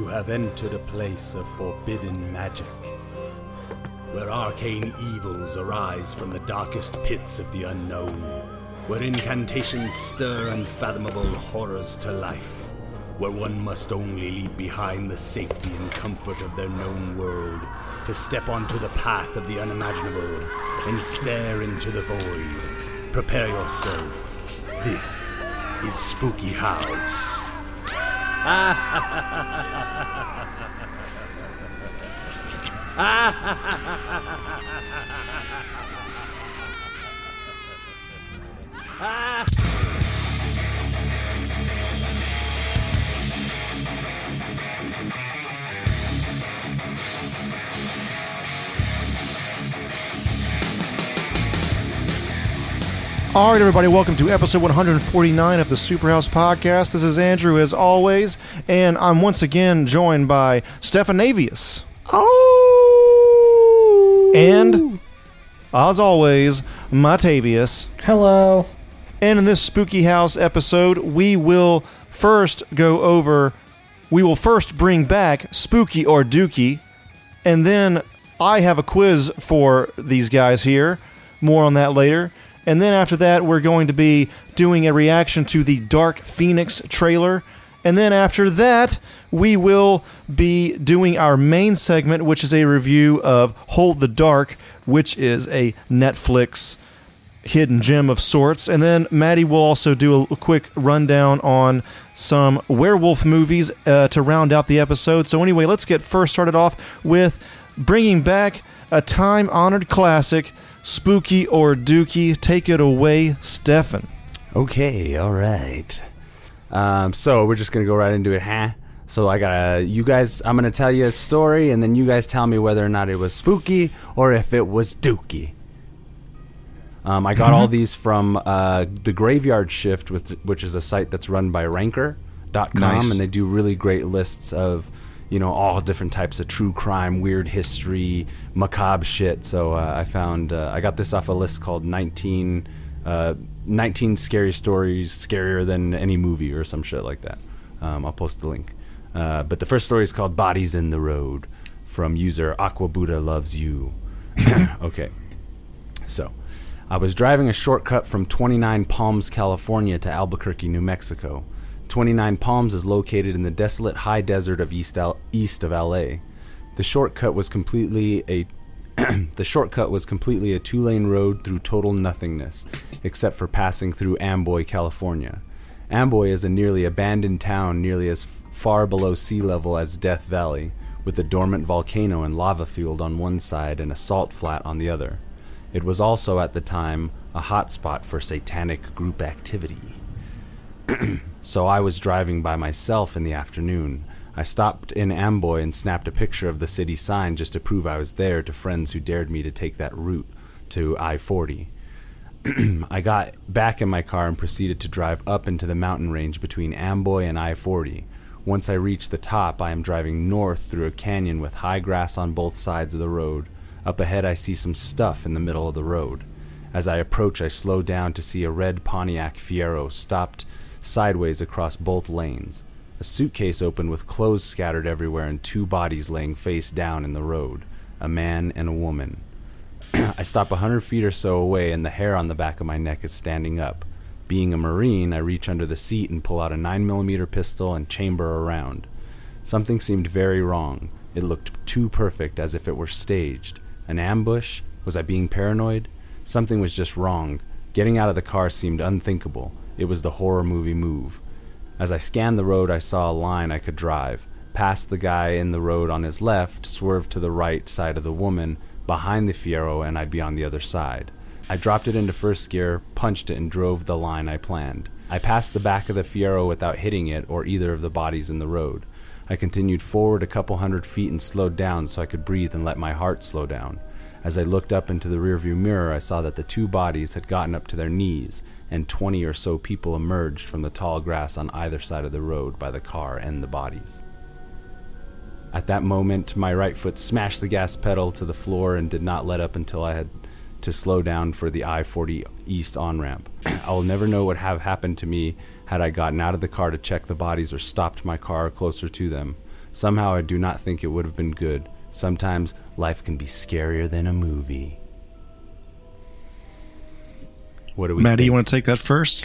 You have entered a place of forbidden magic, where arcane evils arise from the darkest pits of the unknown, where incantations stir unfathomable horrors to life, where one must only leave behind the safety and comfort of their known world to step onto the path of the unimaginable and stare into the void. Prepare yourself. This is Spooky House. Ah! ah. All right, everybody, welcome to episode 149 of the Superhouse Podcast. This is Andrew, as always, and I'm once again joined by Stefan Navius. Oh! And, as always, Matavius. Hello. And in this Spooky House episode, we will first go over, we will first bring back Spooky or Dookie, and then I have a quiz for these guys here. More on that later. And then after that, we're going to be doing a reaction to the Dark Phoenix trailer. And then after that, we will be doing our main segment, which is a review of Hold the Dark, which is a Netflix hidden gem of sorts. And then Maddie will also do a, quick rundown on some werewolf movies uh, to round out the episode. So, anyway, let's get first started off with bringing back a time honored classic, Spooky or Dookie. Take it away, Stefan. Okay, all right. Um, so we're just gonna go right into it, huh? So I gotta, you guys, I'm gonna tell you a story, and then you guys tell me whether or not it was spooky or if it was dookie. Um, I got all these from uh, the Graveyard Shift, with, which is a site that's run by Ranker.com, Nice. and they do really great lists of, you know, all different types of true crime, weird history, macabre shit. So uh, I found, uh, I got this off a list called 19, uh, 19 Scary Stories Scarier Than Any Movie or some shit like that. Um, I'll post the link. Uh, but the first story is called Bodies in the Road from user Aqua Buddha Loves You. okay. So, I was driving a shortcut from 29 Palms, California to Albuquerque, New Mexico. 29 Palms is located in the desolate high desert of east, L- east of LA. The shortcut was completely a the shortcut was completely a two-lane road through total nothingness, except for passing through Amboy, California. Amboy is a nearly abandoned town nearly as far below sea level as Death Valley, with a dormant volcano and lava field on one side and a salt flat on the other. It was also at the time a hotspot for satanic group activity. So I was driving by myself in the afternoon. I stopped in Amboy and snapped a picture of the city sign just to prove I was there to friends who dared me to take that route to I 40. I got back in my car and proceeded to drive up into the mountain range between Amboy and I 40. Once I reach the top, I am driving north through a canyon with high grass on both sides of the road. Up ahead, I see some stuff in the middle of the road. As I approach, I slow down to see a red Pontiac Fiero stopped sideways across both lanes. A suitcase open with clothes scattered everywhere and two bodies laying face down in the road a man and a woman. I stop a hundred feet or so away, and the hair on the back of my neck is standing up. Being a Marine, I reach under the seat and pull out a 9mm pistol and chamber around. Something seemed very wrong. It looked too perfect, as if it were staged. An ambush? Was I being paranoid? Something was just wrong. Getting out of the car seemed unthinkable. It was the horror movie move. As I scanned the road, I saw a line I could drive. Past the guy in the road on his left, swerve to the right side of the woman, behind the Fiero, and I'd be on the other side. I dropped it into first gear, punched it, and drove the line I planned. I passed the back of the Fiero without hitting it or either of the bodies in the road. I continued forward a couple hundred feet and slowed down so I could breathe and let my heart slow down. As I looked up into the rearview mirror, I saw that the two bodies had gotten up to their knees, and 20 or so people emerged from the tall grass on either side of the road by the car and the bodies. At that moment, my right foot smashed the gas pedal to the floor and did not let up until I had to slow down for the I 40 East on ramp. I will never know what have happened to me had I gotten out of the car to check the bodies or stopped my car closer to them. Somehow I do not think it would have been good. Sometimes life can be scarier than a movie. What do we Maddie, think? you want to take that first?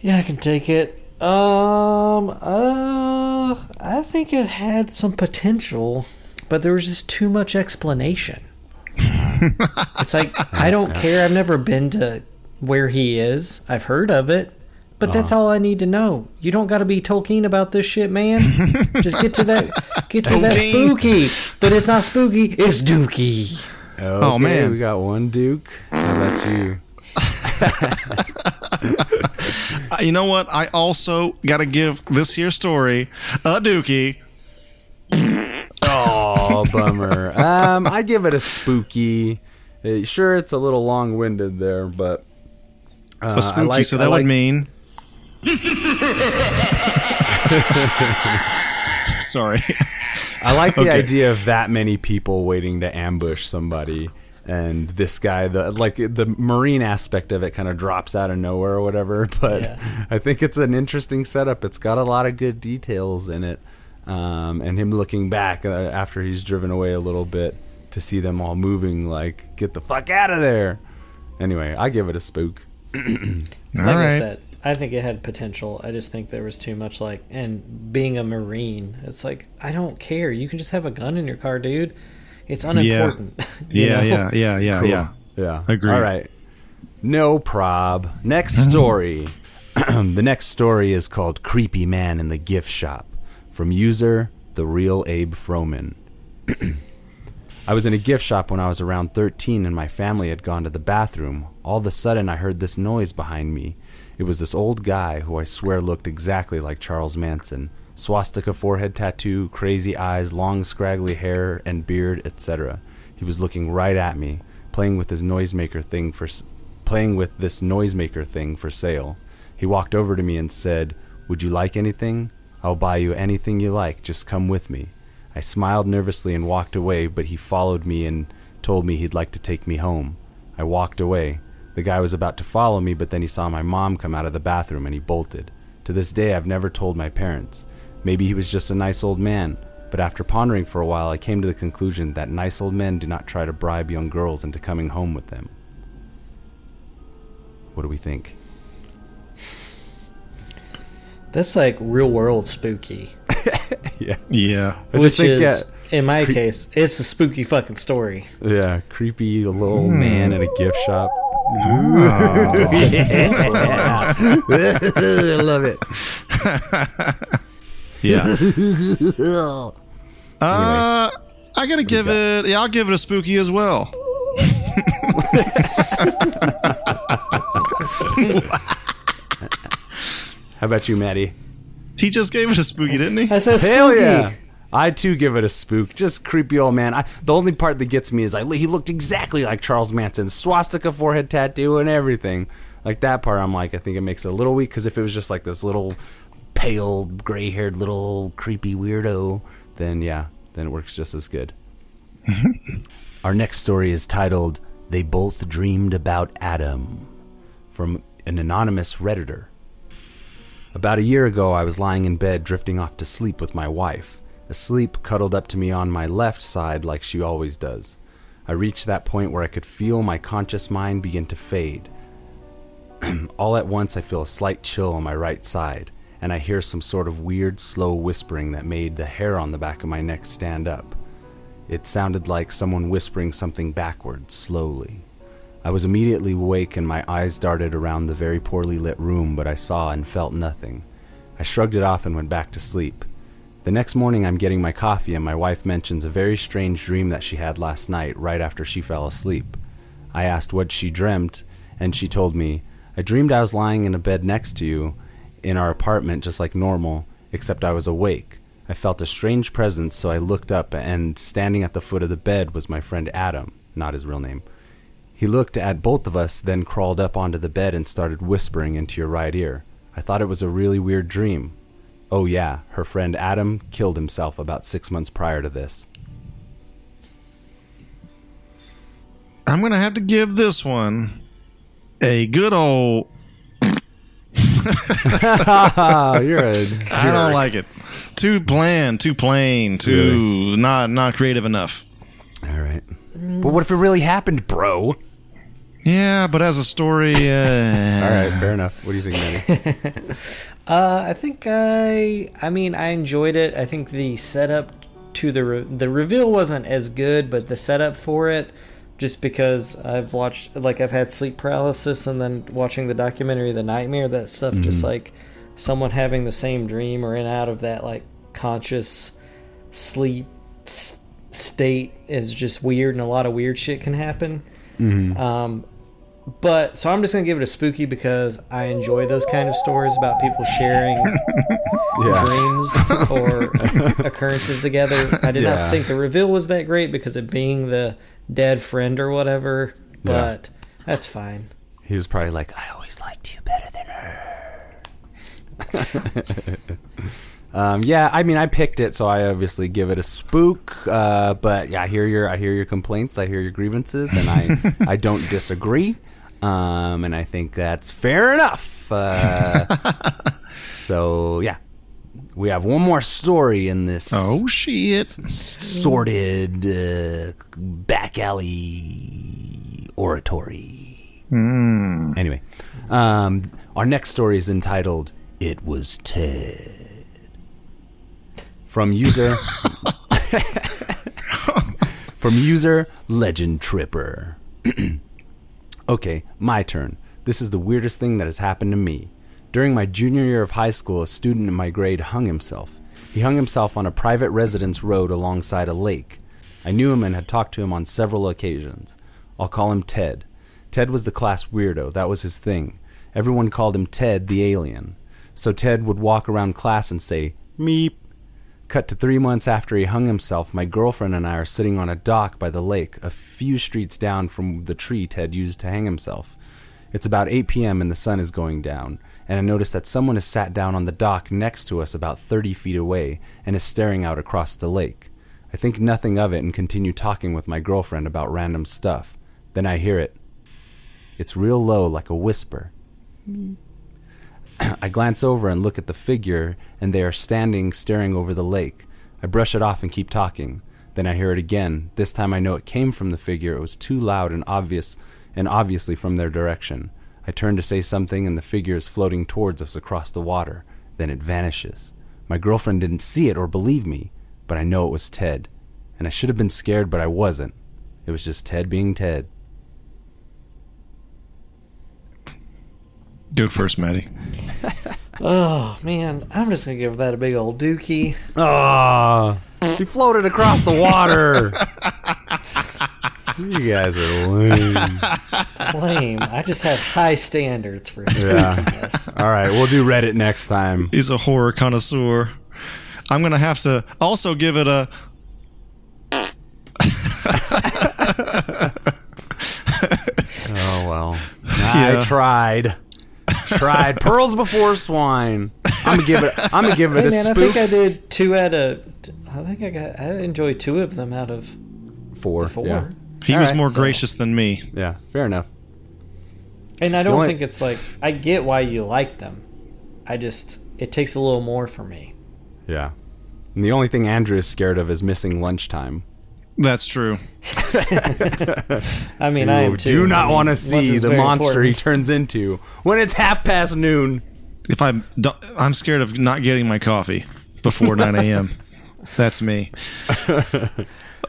Yeah, I can take it. Um, uh, I think it had some potential, but there was just too much explanation. it's like I don't care. I've never been to where he is. I've heard of it, but that's all I need to know. You don't got to be Tolkien about this shit, man. just get to that, get to that spooky. But it's not spooky. It's dooky. Okay, Oh, man. we got one Duke. How about you? You know what? I also got to give this here story a dookie. Oh, bummer. Um, I give it a spooky. Uh, sure, it's a little long-winded there, but uh, A spooky, like, so that like- would mean. Sorry. I like the Okay. idea of that many people waiting to ambush somebody, and this guy, the like the marine aspect of it, kind of drops out of nowhere or whatever. But Yeah. I think it's an interesting setup. It's got a lot of good details in it, um, and him looking back uh, after he's driven away a little bit to see them all moving, like get the fuck out of there. Anyway, I give it a spook. Like right. I said, I think it had potential. I just think there was too much like, and being a marine, it's like I don't care. You can just have a gun in your car, dude. It's unimportant. you yeah, yeah, yeah, yeah, Cool. yeah. Yeah. Agreed. All right. No prob. Next mm-hmm. story. the next story is called Creepy Man in the Gift Shop from user The Real Abe Froman. I was in a gift shop when I was around 13 and my family had gone to the bathroom. All of a sudden, I heard this noise behind me. It was this old guy who I swear looked exactly like Charles Manson. Swastika forehead tattoo, crazy eyes, long scraggly hair and beard, etc. He was looking right at me, playing with his noisemaker thing for playing with this noisemaker thing for sale. He walked over to me and said, "Would you like anything? I'll buy you anything you like. Just come with me." I smiled nervously and walked away, but he followed me and told me he'd like to take me home. I walked away. The guy was about to follow me, but then he saw my mom come out of the bathroom and he bolted. To this day, I've never told my parents. Maybe he was just a nice old man, but after pondering for a while, I came to the conclusion that nice old men do not try to bribe young girls into coming home with them. What do we think? That's like real world spooky. yeah. Yeah. I which think, is, yeah, in my cre- case, it's a spooky fucking story. yeah, creepy little hmm. man in a gift shop. Ah. I love it. Yeah. Uh, I gotta give it. Yeah, I'll give it a spooky as well. How about you, Maddie? He just gave it a spooky, didn't he? I said spooky. Yeah. I too give it a spook. Just creepy old man. I, the only part that gets me is like he looked exactly like Charles Manson, swastika forehead tattoo and everything. Like that part, I'm like, I think it makes it a little weak because if it was just like this little pale, gray-haired little creepy weirdo, then yeah, then it works just as good. Our next story is titled "They Both Dreamed About Adam" from an anonymous redditor. About a year ago, I was lying in bed drifting off to sleep with my wife, asleep cuddled up to me on my left side like she always does. I reached that point where I could feel my conscious mind begin to fade. All at once, I feel a slight chill on my right side, and I hear some sort of weird, slow whispering that made the hair on the back of my neck stand up. It sounded like someone whispering something backwards, slowly. I was immediately awake and my eyes darted around the very poorly lit room, but I saw and felt nothing. I shrugged it off and went back to sleep. The next morning, I'm getting my coffee, and my wife mentions a very strange dream that she had last night, right after she fell asleep. I asked what she dreamt, and she told me, I dreamed I was lying in a bed next to you in our apartment just like normal, except I was awake. I felt a strange presence, so I looked up, and standing at the foot of the bed was my friend Adam, not his real name. He looked at both of us, then crawled up onto the bed and started whispering into your right ear. I thought it was a really weird dream. Oh, yeah, her friend Adam killed himself about six months prior to this. I'm gonna have to give this one a good old. you're a jerk. I don't like it. Too bland, too plain, too not not creative enough. All right. But what if it really happened, bro? Yeah, but as a story, uh, All right, fair enough. What do you think, Maddie? Uh, I think I. I mean, I enjoyed it. I think the setup to the re- the reveal wasn't as good, but the setup for it, just because I've watched like I've had sleep paralysis, and then watching the documentary The Nightmare, that stuff just like someone having the same dream or in out of that like conscious sleep s- state is just weird, and a lot of weird shit can happen. Um, but so I'm just gonna give it a spooky because I enjoy those kind of stories about people sharing Yeah. dreams or occurrences together. I did Yeah. not think the reveal was that great because of being the dead friend or whatever, but that's fine. He was probably like, I always liked you better than her. um, yeah, I mean, I picked it, so I obviously give it a spook. Uh, but yeah, I hear your, I hear your complaints, I hear your grievances, and I, I don't disagree. Um, and I think that's fair enough. Uh, so yeah, we have one more story in this oh shit! sordid uh, back alley oratory. Anyway, um, our next story is entitled "It Was Ted." From user from user Legend Tripper. okay, my turn. This is the weirdest thing that has happened to me. During my junior year of high school, a student in my grade hung himself. He hung himself on a private residence road alongside a lake. I knew him and had talked to him on several occasions. I'll call him Ted. Ted was the class weirdo, that was his thing. Everyone called him Ted the alien. So Ted would walk around class and say, Meep. Cut to three months after he hung himself, my girlfriend and I are sitting on a dock by the lake, a few streets down from the tree Ted used to hang himself. It's about 8 p.m. and the sun is going down, and I notice that someone has sat down on the dock next to us about 30 feet away and is staring out across the lake. I think nothing of it and continue talking with my girlfriend about random stuff. Then I hear it. It's real low, like a whisper. I glance over and look at the figure, and they are standing staring over the lake. I brush it off and keep talking. Then I hear it again. This time I know it came from the figure. It was too loud and obvious, and obviously from their direction. I turn to say something, and the figure is floating towards us across the water. Then it vanishes. My girlfriend didn't see it or believe me, but I know it was Ted. And I should have been scared, but I wasn't. It was just Ted being Ted. Go first, Maddie. Oh man, I'm just gonna give that a big old dookie. Ah, she floated across the water. you guys are lame. Lame. I just have high standards for Yeah. spookiness. All right, we'll do Reddit next time. He's a horror connoisseur. I'm gonna have to also give it a. Oh well, I Yeah. tried. Tried pearls before swine. I'm gonna give it. I'm gonna give it Hey a man, I think I did two out of. I think I got. I enjoyed two of them out of four. four. Yeah. He All was right, more so- gracious than me. yeah, fair enough. And I don't only- think it's like I get why you like them. I just it takes a little more for me. Yeah. And the only thing Andrew is scared of is missing lunchtime. That's true. I mean, I am too. do I not mean, want to see the very monster he turns into when it's half past noon. If I'm, I'm scared of not getting my coffee before 9 a.m. That's me.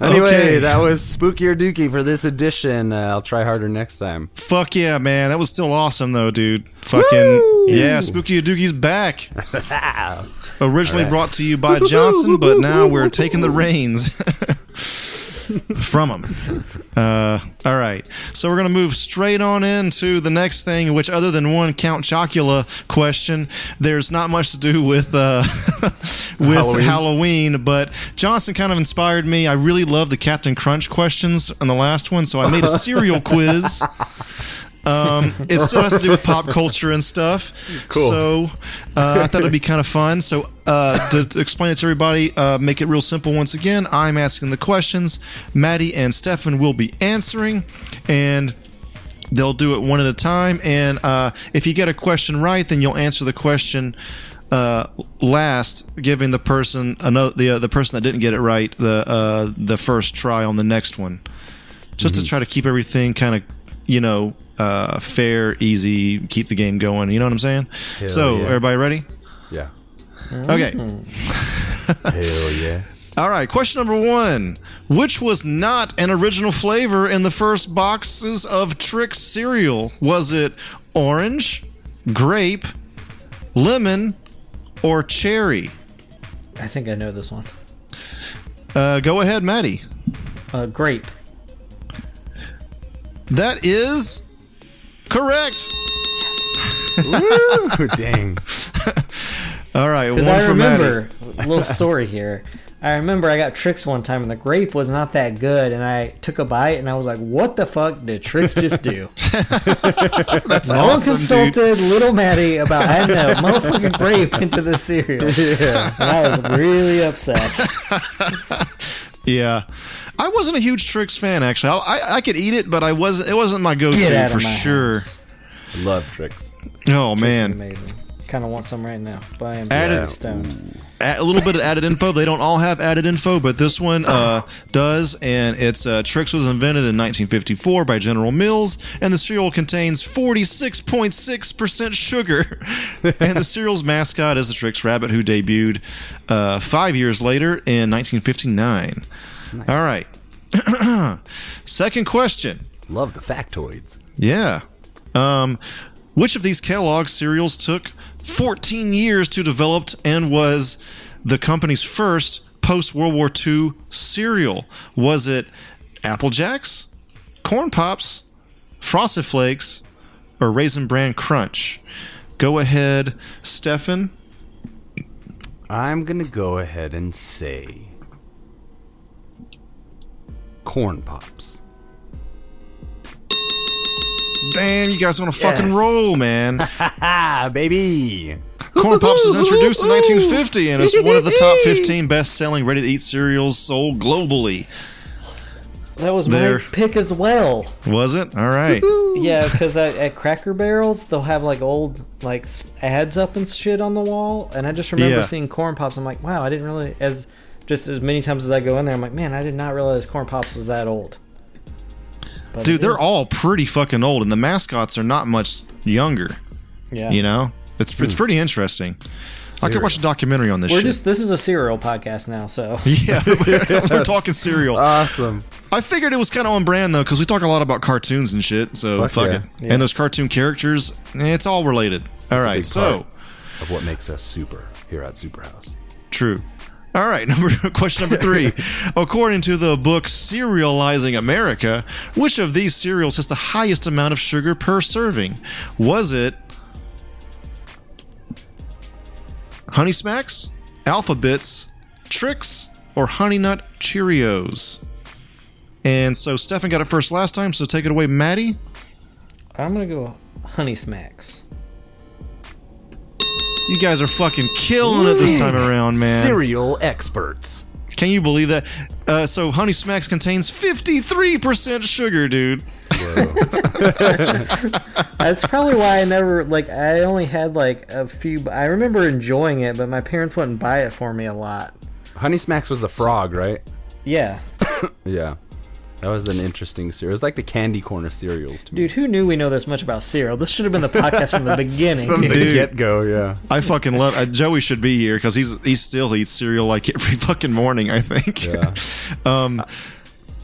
Anyway, Okay. that was Spooky or Dookie for this edition. Uh, I'll try harder next time. Fuck yeah, man. That was still awesome, though, dude. Fucking Woo! yeah, Spooky or Dookie's back. Originally All right. brought to you by Johnson, but now we're taking the reins from them. Uh, all right, so we're gonna move straight on into the next thing, which other than one Count Chocula question, there's not much to do with uh, with Halloween. Halloween. But Johnson kind of inspired me. I really love the Captain Crunch questions on the last one, so I made a cereal quiz. Um, it still has to do with pop culture and stuff. Cool. So uh, I thought it'd be kind of fun. So uh, to, to explain it to everybody, uh, make it real simple. Once again, I'm asking the questions. Maddie and Stefan will be answering, and They'll do it one at a time, and uh, if you get a question right, then you'll answer the question uh, last, giving the person another the uh, the person that didn't get it right the uh, the first try on the next one, just to try to keep everything kind of you know uh, fair, easy, keep the game going. You know what I'm saying? so, yeah. everybody ready? Yeah. Okay. Hell yeah. All right, question number one. Which was not an original flavor in the first boxes of Trick cereal? Was it orange, grape, lemon, or cherry? I think I know this one. Uh, go ahead, Maddie. Uh, grape. That is correct. Yes. Ooh, dang. All right, one Because I for Maddie. remember, little story here. I remember I got Trix one time and the grape was not that good, and I took a bite and I was like, "What the fuck did Trix just do?" That's No one awesome, dude. consulted little Maddie about adding a motherfucking grape into the cereal. Yeah. I was really upset. Yeah, I wasn't a huge Trix fan actually. I, I, I could eat it, but I wasn't. It wasn't my go-to for sure. house. Love Trix. Oh Trix man, amazing. Kind of want some right now, but I am Add very it- stoned. A little bit of added info. They don't all have added info, but this one uh, does, and it's uh, Trix was invented in 1954 by General Mills, and the cereal contains 46.6 percent sugar. and the cereal's mascot is the Trix Rabbit, who debuted uh, five years later in 1959. All right. Second question. Love the factoids. Yeah. Um, which of these Kellogg cereals took 14 years to develop and was the company's first post World War II cereal? Was it Apple Jacks, Corn Pops, Frosted Flakes, or Raisin Bran Crunch? Go ahead, Stefan. I'm gonna go ahead and say corn pops. Damn, you guys want to fucking Yes. roll, man. Baby. Corn Pops was introduced in 1950 and is one of the top 15 best-selling ready-to-eat cereals sold globally. That was my pick as well. Was it? All right. Yeah, because at, at Cracker Barrels they'll have like old like ads up and shit on the wall, and I just remember Yeah. seeing Corn Pops. I'm like, wow, I didn't really as just as many times as I go in there. I'm like, man, I did not realize Corn Pops was that old. But Dude, they're is. all pretty fucking old, and the mascots are not much younger. yeah. You know, it's it's pretty interesting. I could watch a documentary on this We're shit. just this is a cereal podcast now, so yeah, we're talking cereal. Awesome. I figured it was kind of on brand though, because we talk a lot about cartoons and shit. So Fuck fuck yeah. it. Yeah. And those cartoon characters, eh, it's all related. All a big so part. Of what makes us super here at Superhouse. True. All right, number question number three. According to the book Cerealizing America, which of these cereals has the highest amount of sugar per serving? Was it Honey Smacks, Alphabets, Trix, or Honey Nut Cheerios? And so Stefan got it first last time, so take it away, Maddie. I'm gonna go Honey Smacks. You guys are fucking killing it this time around, man. Cereal experts. Can you believe that? Uh, so Honey Smacks contains 53% sugar, dude. That's probably why I never like. I only had like a few. I remember enjoying it, but my parents wouldn't buy it for me a lot. Honey Smacks was a frog, right? Yeah, Yeah. That was an interesting cereal. It was like the candy corner cereals to me. dude, who knew we know this much about cereal? This should have been the podcast from the beginning. From the get go, yeah. I fucking love. Uh, Joey should be here because he's he still eats cereal like every fucking morning. I think. Yeah. um,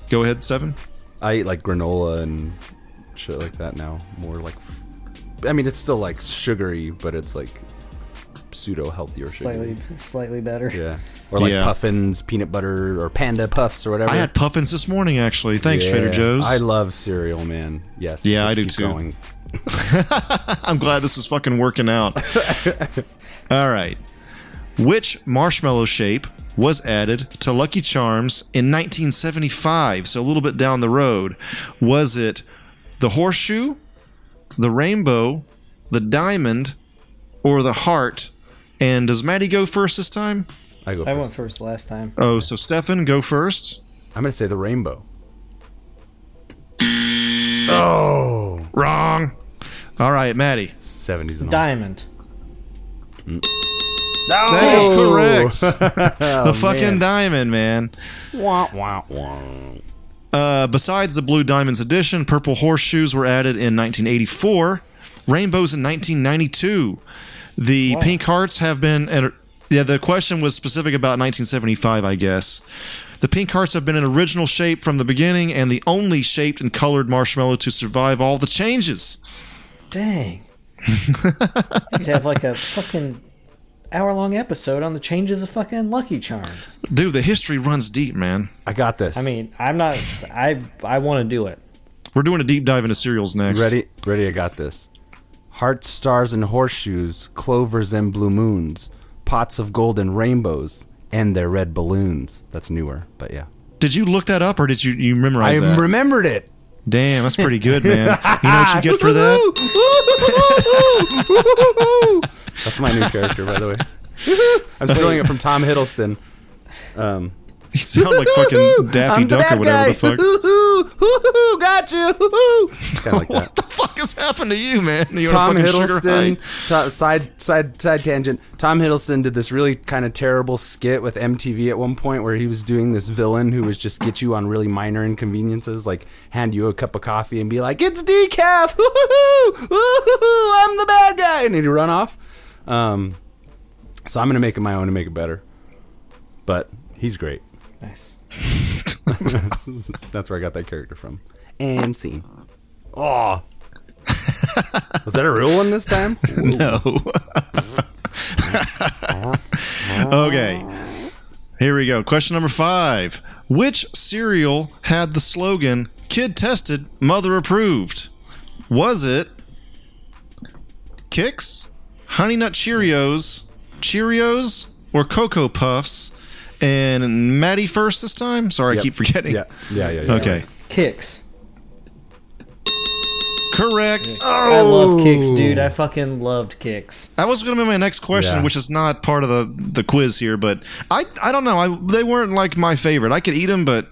go ahead, Stefan. I eat like granola and shit like that now. More like, I mean, it's still like sugary, but it's like pseudo healthier sugar. slightly, slightly better. Yeah. Or like Yeah. puffins, peanut butter, or panda puffs or whatever. I had puffins this morning. Actually, thanks, Trader Joe's. I love cereal, man. Yes. Yeah, I do keep too. Going. I'm glad this is fucking working out. All right. Which marshmallow shape was added to Lucky Charms in 1975? So a little bit down the road. Was it the horseshoe, the rainbow, the diamond, or the heart? And does Maddie go first this time? I go. I First. went first last time. Oh, so Stefan, go first. I'm gonna say the rainbow. Oh. Wrong. All right, Maddie. 70s and all. Diamond. That is correct. Oh, the fucking diamond, man. Wah, wah, wah. Uh, besides the Blue Diamonds edition, purple horseshoes were added in 1984, rainbows in 1992. The pink hearts have been. and- Yeah, the question was specific about 1975, I guess. The pink hearts have been an original shape from the beginning and the only shaped and colored marshmallow to survive all the changes. Dang. You'd have like a fucking hour long episode on the changes of fucking Lucky Charms. Dude, the history runs deep, man. I got this. I mean, I'm not. I I want to do it. We're doing a deep dive into cereals next. ready? Ready? I got this. Hearts, stars, and horseshoes, clovers and blue moons, pots of gold and rainbows, and their red balloons. That's newer, but yeah. Did you look that up or did you, you I memorize that? remembered it. Damn, that's pretty good, man. You know what you get for that? That's my new character, by the way. I'm stealing it from Tom Hiddleston. Um, You sound like fucking Daffy I'm Duck or whatever guy. the fuck. Hoo-hoo, got you. Kind of like that. What the fuck has happened to you, man? You Tom a fucking sugar Hiddleston. To- side side side tangent. Tom Hiddleston did this really kind of terrible skit with MTV at one point where he was doing this villain who was just get you on really minor inconveniences, like hand you a cup of coffee and be like, "It's decaf, Woo-hoo-hoo! Woo-hoo-hoo! I'm the bad guy," and he'd run off. Um, so I'm gonna make it my own to make it better. But he's great. Nice. That's where I got that character from. And scene. Oh. Was that a real one this time? No. okay. Here we go. Question number five. Which cereal had the slogan Kid tested, mother approved? Was it Kix, Honey Nut Cheerios, Cheerios, or Cocoa Puffs? And Maddie first this time? Sorry, I keep forgetting. Yeah, yeah, yeah. yeah. Okay. Kix. Correct. I love oh. Kix, dude. I fucking loved Kix. That was going to be my next question, Yeah. which is not part of the the quiz here, but I I don't know. I they weren't like my favorite. I could eat them, but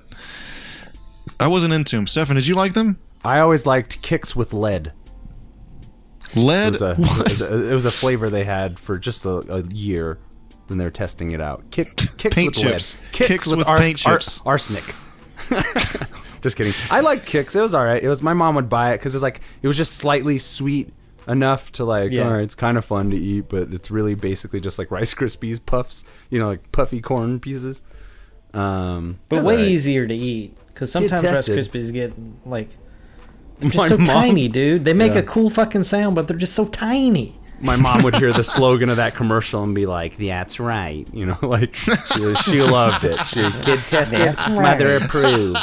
I wasn't into them. Stefan, did you like them? I always liked Kix with lead. It Lead. was a, it was a, it was a flavor they had for just a, a year when they're testing it out. Kick, Kix Paint with chips. lead. Kix with paint ar- chips. arsenic. just kidding. I like Kix. It was all right. It was my mom would buy it because it's like it was just slightly sweet enough to like. Yeah. All right, it's kind of fun to eat, but it's really basically just like Rice Krispies puffs. You know, like puffy corn pieces. Um, But way all right. easier to eat because sometimes Rice. Krispies get like they're just My so mom- tiny, dude. They make Yeah. a cool fucking sound, but they're just so tiny. My mom would hear the slogan of that commercial and be like, "That's right," you know, like she, she loved it. She kid tested, That's right. mother approved.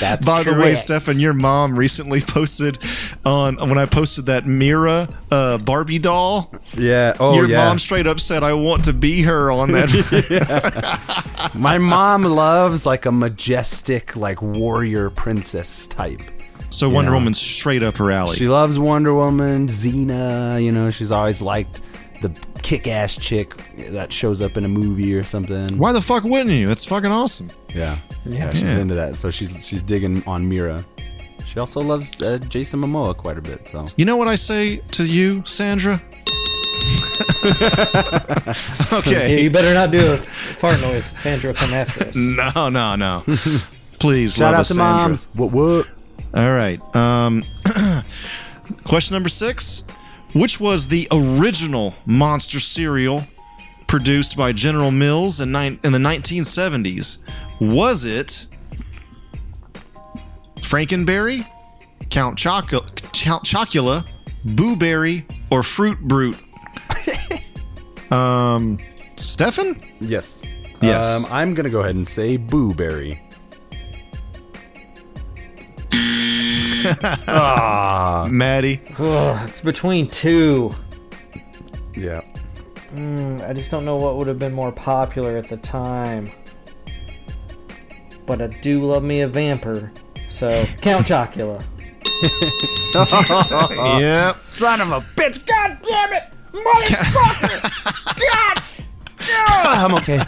That's By the way, correct. Stefan, your mom recently posted on when I posted that Mera uh, Barbie doll. Yeah. Oh, your yeah. mom straight up said, "I want to be her" on that. my mom loves like a majestic, like warrior princess type. So Wonder Yeah. Woman's straight up her alley. She loves Wonder Woman, Xena. You know, she's always liked the kick-ass chick that shows up in a movie or something. Why the fuck wouldn't you? It's fucking awesome. Yeah. Yeah. Yeah, she's Yeah. into that. So she's she's digging on Mera. She also loves uh, Jason Momoa quite a bit. So You know what I say to you, Sandra? Yeah, okay. you better not do a fart noise. Sandra come after us. No, no, no. Please, shout love out us, to Sandra. moms. What what? All right. Um, question number six. Which was the original monster cereal produced by General Mills in, nine, in the 1970s? Was it Frankenberry, Count, Choco- Count Chocula, Boo Berry, or Fruit Brute? um, Stefan? Yes. Yes. Um, I'm gonna go ahead and say Boo Berry. Ah. Maddie? Ugh, it's between two. Yeah. Hmm, I just don't know what would have been more popular at the time. But I do love me a vamper. So, Count Chocula. yep. Son of a bitch! God damn it, motherfucker! God! I'm okay.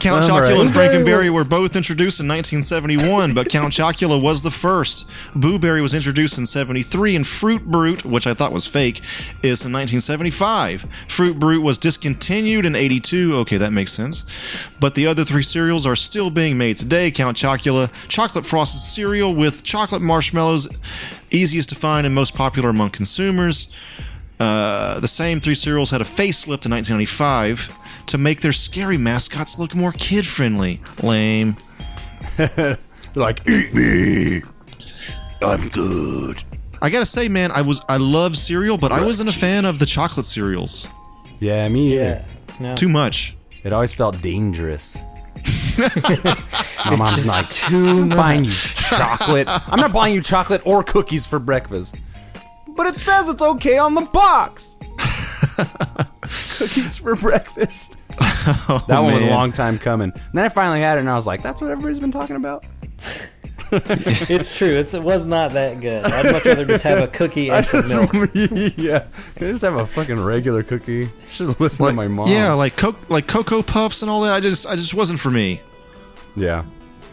Count Chocula and Frankenberry were both introduced in 1971, but Count Chocula was the first. Boo Berry was introduced in 73, and Fruit Brute, which I thought was fake, is in 1975. Fruit Brute was discontinued in 82. Okay, that makes sense. But the other three cereals are still being made today. Count Chocula, chocolate frosted cereal with chocolate marshmallows, easiest to find and most popular among consumers. Uh, the same three cereals had a facelift in 1995 to make their scary mascots look more kid friendly. Lame. like, eat me. I'm good. I gotta say, man, I was I love cereal, but I wasn't a fan of the chocolate cereals. Yeah, me either. Yeah. No. Too much. It always felt dangerous. My mom's just like, too buying you chocolate. I'm not buying you chocolate or cookies for breakfast. But it says it's okay on the box. cookies for breakfast. Oh, that one was a man. long time coming. And then I finally had it, and I was like, "That's what everybody's been talking about." It's true. It's, it was not that good. I'd much rather just have a cookie and some milk. yeah, can I just have a fucking regular cookie? Should have listened to my mom. Yeah, like co- like cocoa puffs and all that. I just I just wasn't for me. yeah.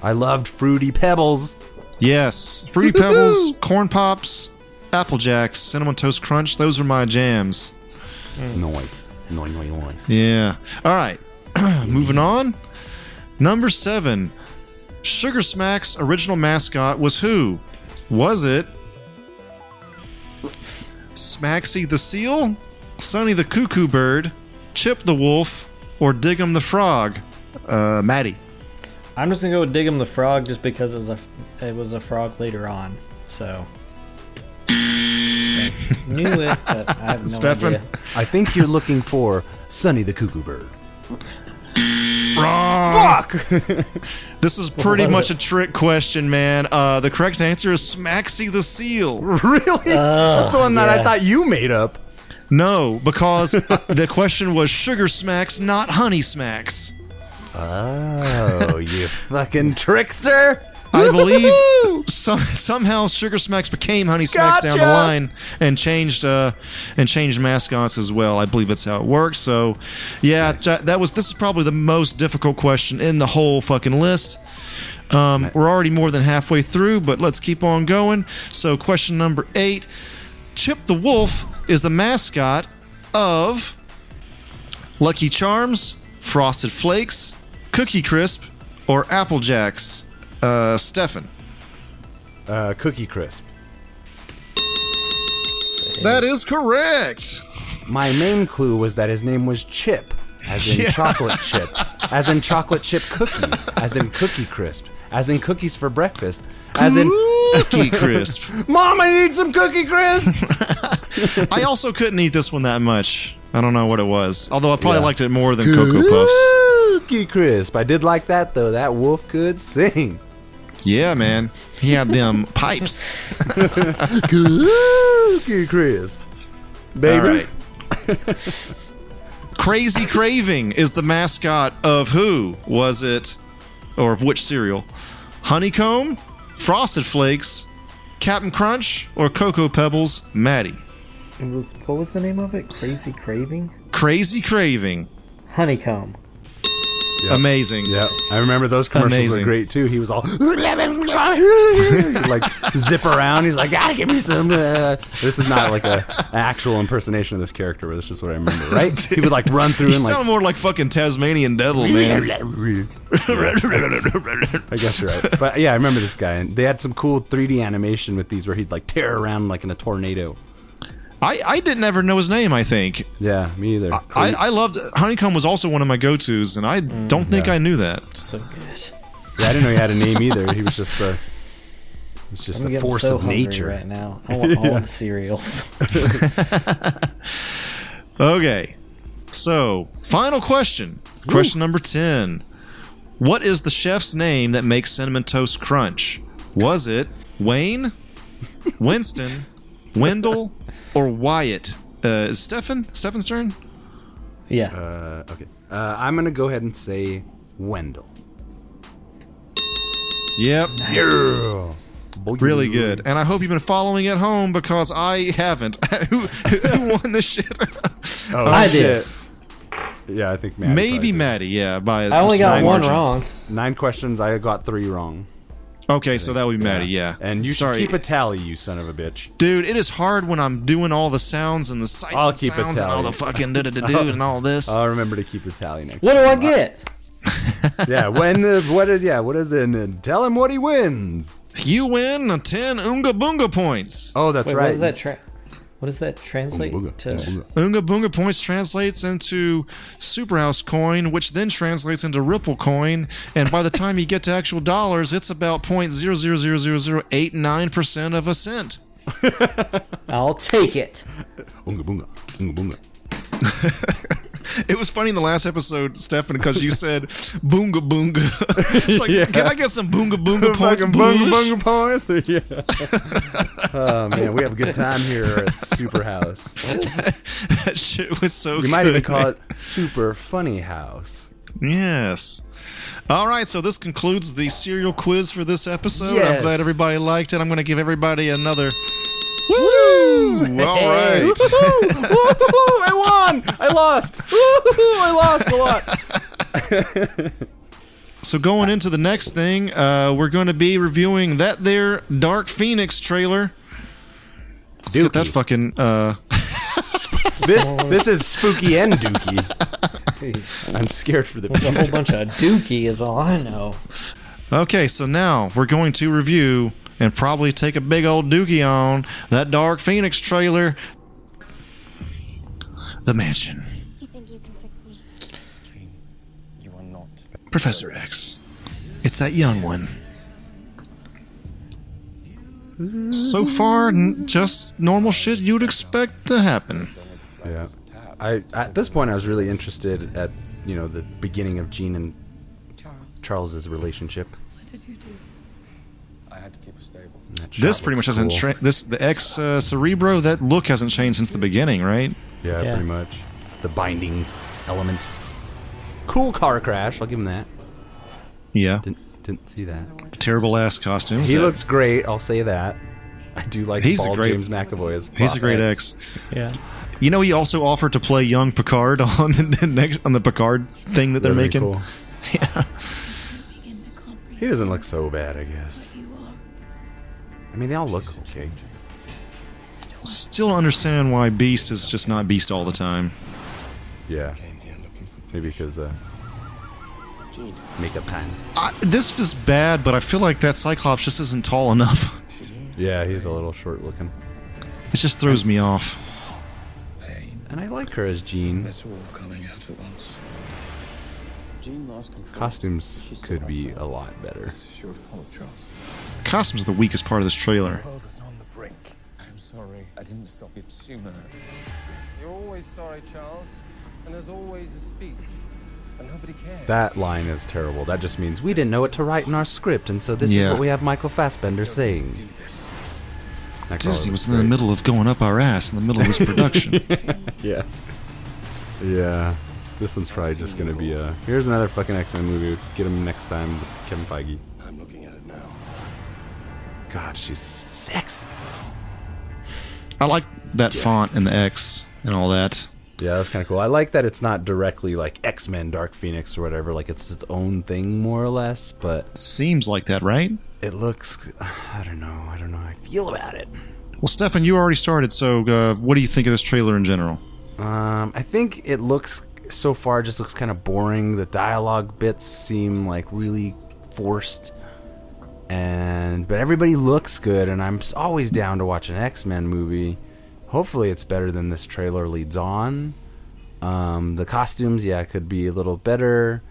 I loved fruity pebbles. Yes, fruity pebbles, corn pops, apple jacks, cinnamon toast crunch. Those are my jams. Noise, noise, noise, noise. Yeah. All right. Moving on. Number seven. Sugar Smack's original mascot was who? Was it Smaxy the Seal, Sonny the Cuckoo Bird, Chip the Wolf, or Dig'em the Frog? Uh, Maddie. I'm just gonna go with Dig'em the Frog just because it was a it was a frog later on. So knew it, but I have no Stefan? idea. I think you're looking for Sonny the Cuckoo Bird. Wrong. Fuck! This is pretty was much it? a trick question, man. Uh, the correct answer is Smaxy the Seal. really? That's the one that I yeah. thought you made up. No, because the question was Sugar Smacks, not Honey Smacks. Oh, you fucking trickster! I believe some, somehow Sugar Smacks became Honey Smacks down the line and changed uh, and changed mascots as well. I believe that's how it works. So, yeah, that, that was this is probably the most difficult question in the whole fucking list. Um, we're already more than halfway through, but let's keep on going. So, question number eight: Chip the Wolf is the mascot of Lucky Charms, Frosted Flakes, Cookie Crisp, or Apple Jacks. Uh, Stefan. Uh, Cookie Crisp. That is correct. My main clue was that his name was Chip, as in Yeah. chocolate chip, as in chocolate chip cookie, as in Cookie Crisp, as in cookies for breakfast, as in Cookie Crisp. Mom, I need some Cookie Crisp. I also couldn't eat this one that much. I don't know what it was. Although I probably Yeah. liked it more than Cocoa Puffs. Cookie Crisp. I did like that though. That wolf could sing. Yeah, man. He had them pipes. Cookie Crisp. Baby. All right. Crazy Craving is the mascot of who? Was it, or of which cereal? Honeycomb, Frosted Flakes, Captain Crunch, or Cocoa Pebbles? Maddie. It was what was the name of it? Crazy Craving? Crazy Craving. Honeycomb. Amazing. Yeah, I remember those commercials Amazing. are great too. He was all like zip around. He's like, "Gotta give me some." Uh. This is not like a an actual impersonation of this character, but it's just what I remember. Right? He would like run through You and sound like. more like fucking Tasmanian devil, man. I guess you're right, but yeah, I remember this guy, and they had some cool 3D animation with these where he'd like tear around like in a tornado. I, I didn't ever know his name, I think. Yeah, me either. I, I loved Honeycomb was also one of my go tos, and I mm. don't think yeah. I knew that. So good. yeah, I didn't know he had a name either. He was just a. It's just I'm a getting force so of nature. right now. I want all the cereals. Okay. So, final question. Question number 10. What is the chef's name that makes Cinnamon Toast Crunch? Was it Wayne, Winston, Wendell, or Wyatt? Uh, is Stefan? Stefan's turn? yeah. Uh, okay, uh, I'm gonna go ahead and say Wendell. Yep. Yeah. Really good. And I hope you've been following at home because I haven't. who, who won this shit? Oh, I did. Yeah, I think Maddie Maybe probably did. Maddie, yeah. By I only got one margin. wrong. Nine questions. I got three wrong. Okay, so that would be Maddie, yeah. And you Sorry. should keep a tally, you son of a bitch. Dude, it is hard when I'm doing all the sounds and the sights I'll and keep a sounds and all tally. the fucking da da da do and all this. I'll remember to keep the tally next. What do I get? yeah, when the what is yeah, what is it? And tell him what he wins. You win 10 Oonga Boonga points. Oh, that's Wait, right. What is that tra- What does that translate Booga, to? booga. Oonga Boonga points translates into Superhouse coin, which then translates into Ripple coin, and by the time you get to actual dollars, it's about point zero zero zero zero zero eight nine percent of a cent. I'll take it. Oonga boonga, oonga boonga. It was funny in the last episode, Stefan, because you said "boonga boonga." it's like, Yeah. can I get some boonga boonga points? Bush? bunga points. Yeah. oh man, we have a good time here at Superhouse. That shit was so. We might even call man. it Super Funny House. Yes. All right, so this concludes the serial quiz for this episode. I'm glad everybody liked it. I'm going to give everybody another. Woo! All right. Woo-hoo! Woo-hoo! I won. I lost. Woo-hoo! I lost a lot. So going into the next thing, uh, we're going to be reviewing that there Dark Phoenix trailer. Let's get that fucking. Uh, This this is spooky and dookie. I'm scared for the There's a whole bunch of dookie is all I know. okay, so now we're going to review and probably take a big old dookie on that Dark Phoenix trailer. The Mansion. You think you can fix me? You are not. Professor X. It's that young one. So far, n- just normal shit you'd expect to happen. Yeah. I at this point I was really interested at you know the beginning of Jean and Charles. Charles's relationship. What did you do? I had to keep her stable. This pretty much looks hasn't. cool. Tra- this the X uh, Cerebro. That look hasn't changed since the beginning, right? Yeah, Yeah. pretty much. It's the binding element. Cool car crash. I'll give him that. Yeah. Didn't didn't see that. Terrible ass costumes. He That- looks great. I'll say that. I do like He's a great- James McAvoy as He's a great X. Yeah. You know, he also offered to play young Picard on the next on the Picard thing that they're Very making. cool. Begin to comprehend He doesn't look so bad, I guess. Who you are. I mean, they all look okay. Still don't understand why Beast is just not Beast all the time. Yeah, Came here looking for maybe because uh, makeup time. I, this was bad, but I feel like that Cyclops just isn't tall enough. Yeah, he's a little short looking, It just throws me off. and I like her as Jean. It's all coming out at once. Jean lost control. Costumes could be a lot better. This is your fault, Charles. Costumes are the weakest part of this trailer. The world is on the brink. I'm sorry I didn't stop it sooner. You're always sorry, Charles. And there's always a speech. But nobody cares. That line is terrible. That just means we didn't know what to write in our script, and so this is what we have Michael Fassbender saying. Nightcrawler Disney was looks in the middle of going up our ass in the middle of this production. Yeah. Yeah. This one's probably just gonna be a. Here's another fucking X Men movie. Get him next time, with Kevin Feige. God, she's sexy. I like that font and the X and all that. Yeah, that's kind of cool. I like that it's not directly like X Men Dark Phoenix or whatever. Like it's its own thing, more or less. But Seems like that, right? it looks. I don't know. I don't know how I feel about it. Well, Stefan, you already started, so uh, what do you think of this trailer in general? Um, I think it looks so far just looks kind of boring. The dialogue bits seem like really forced, and but everybody looks good, and I'm always down to watch an X Men movie. Hopefully, it's better than this trailer leads on. Um, the costumes, yeah, could be a little better,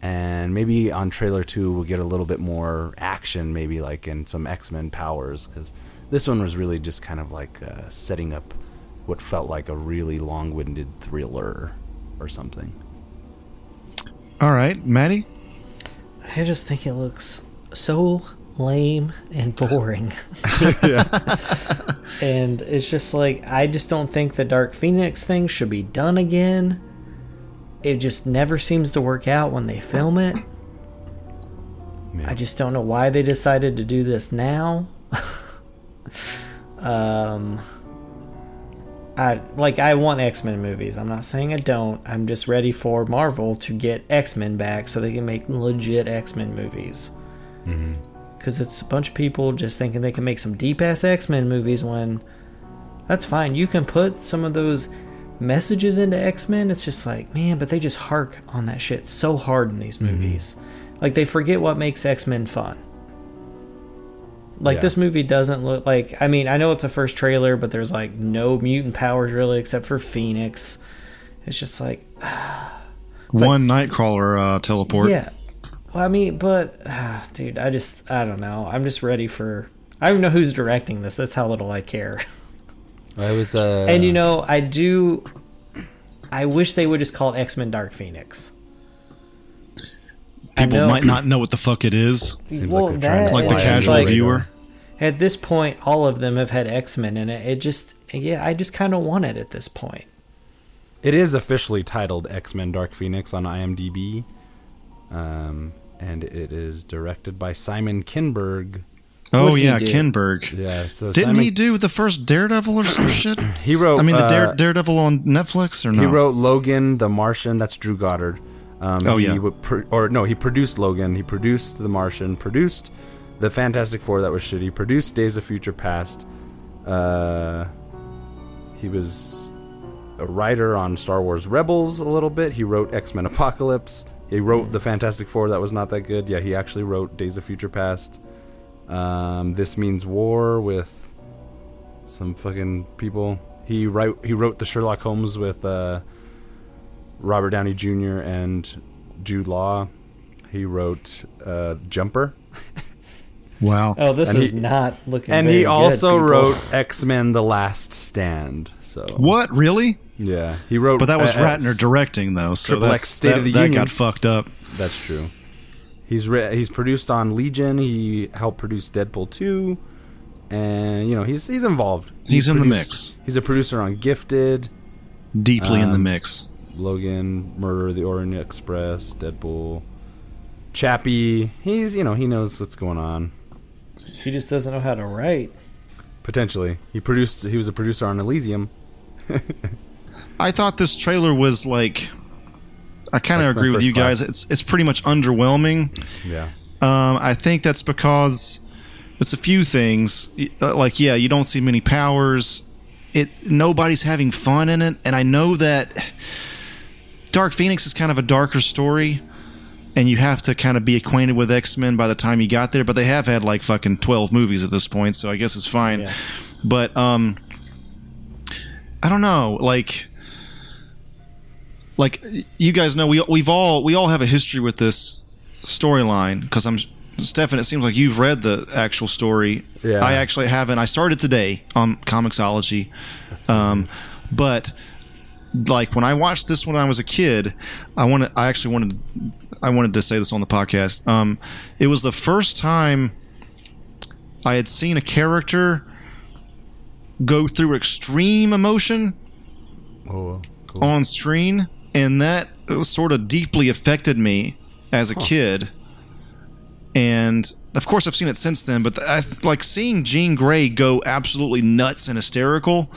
and maybe on trailer two we'll get a little bit more action, maybe like in some X Men powers, because this one was really just kind of like uh, setting up what felt like a really long-winded thriller or something. All right, Maddie? I just think it looks so lame and boring. and it's just like I just don't think the Dark Phoenix thing should be done again. It just never seems to work out when they film it. Yeah. I just don't know why they decided to do this now. um I like I want X Men movies. I'm not saying I don't. I'm just ready for Marvel to get X Men back so they can make legit X Men movies. Because it's a bunch of people just thinking they can make some deep ass X Men movies when that's fine. You can put some of those messages into X Men. It's just like, man, but they just hark on that shit so hard in these movies. Like they forget what makes X Men fun. Like Yeah. this movie doesn't look like. I mean, I know it's a first trailer, but there's like no mutant powers really, except for Phoenix. It's just like, One Nightcrawler uh, teleport. yeah. Well, I mean, but ah, dude, I just, I don't know. I'm just ready for. I don't know who's directing this. That's how little I care. I was, uh, And you know, I do. I wish they would just call it X Men Dark Phoenix. People know- might not know what the fuck it is. seems well, like they're trying that- to Like the it's fly just casual like- viewer. At this point, all of them have had X Men in it. It just, yeah, I just kind of want it at this point. It is officially titled X Men Dark Phoenix on IMDb. Um, and it is directed by Simon Kinberg. Oh What'd yeah. Kinberg. Yeah, so Didn't Simon, he do the first Daredevil or some shit? He wrote. I mean, the uh, Dare, Daredevil on Netflix or no? He wrote Logan, The Martian. That's Drew Goddard. Um, Oh, he yeah. would pro- or no, he produced Logan. He produced The Martian. Produced the Fantastic Four. That was shitty. Produced Days of Future Past. Uh, he was a writer on Star Wars Rebels a little bit. He wrote X Men Apocalypse. He wrote the Fantastic Four. That was not that good. Yeah, he actually wrote Days of Future Past. Um, this means war with some fucking people. He write he wrote the Sherlock Holmes with uh, Robert Downey Jr. and Jude Law. He wrote uh, Jumper, wow. Oh, this And is he- not looking. and very he also people. wrote X Men: The Last Stand. So What really? Yeah, he wrote. But that was uh, Ratner directing though, so Triple that's, X State that, of the that Union. got fucked up. That's true. He's re- he's produced on Legion. He helped produce Deadpool two, and you know he's he's involved. He He's in the mix. He's a producer on Gifted, Deeply in the Um, mix. Logan, Murder of the Orient Express, Deadpool, Chappie. He's you know he knows what's going on. He just doesn't know how to write. Potentially, he produced. He was a producer on Elysium. I thought this trailer was like. I kind of agree with you guys. It's it's pretty much underwhelming. Yeah. Um, I think that's because it's a few things. Uh, Like, yeah, you don't see many powers. It nobody's having fun in it, and I know that Dark Phoenix is kind of a darker story, and you have to kind of be acquainted with X Men by the time you got there. But they have had like fucking twelve movies at this point, so I guess it's fine. Yeah. But um, I don't know, like. Like you guys know, we we've all we all have a history with this storyline because I'm Stefan. It seems like you've read the actual story. Yeah. I actually haven't. I started today on Comixology, um, but like when I watched this when I was a kid, I wanted. I actually wanted. I wanted to say this on the podcast. Um, it was the first time I had seen a character go through extreme emotion Oh, cool. on screen, and that sort of deeply affected me as a kid. And of course, I've seen it since then. But I like seeing Jean Grey go absolutely nuts and hysterical.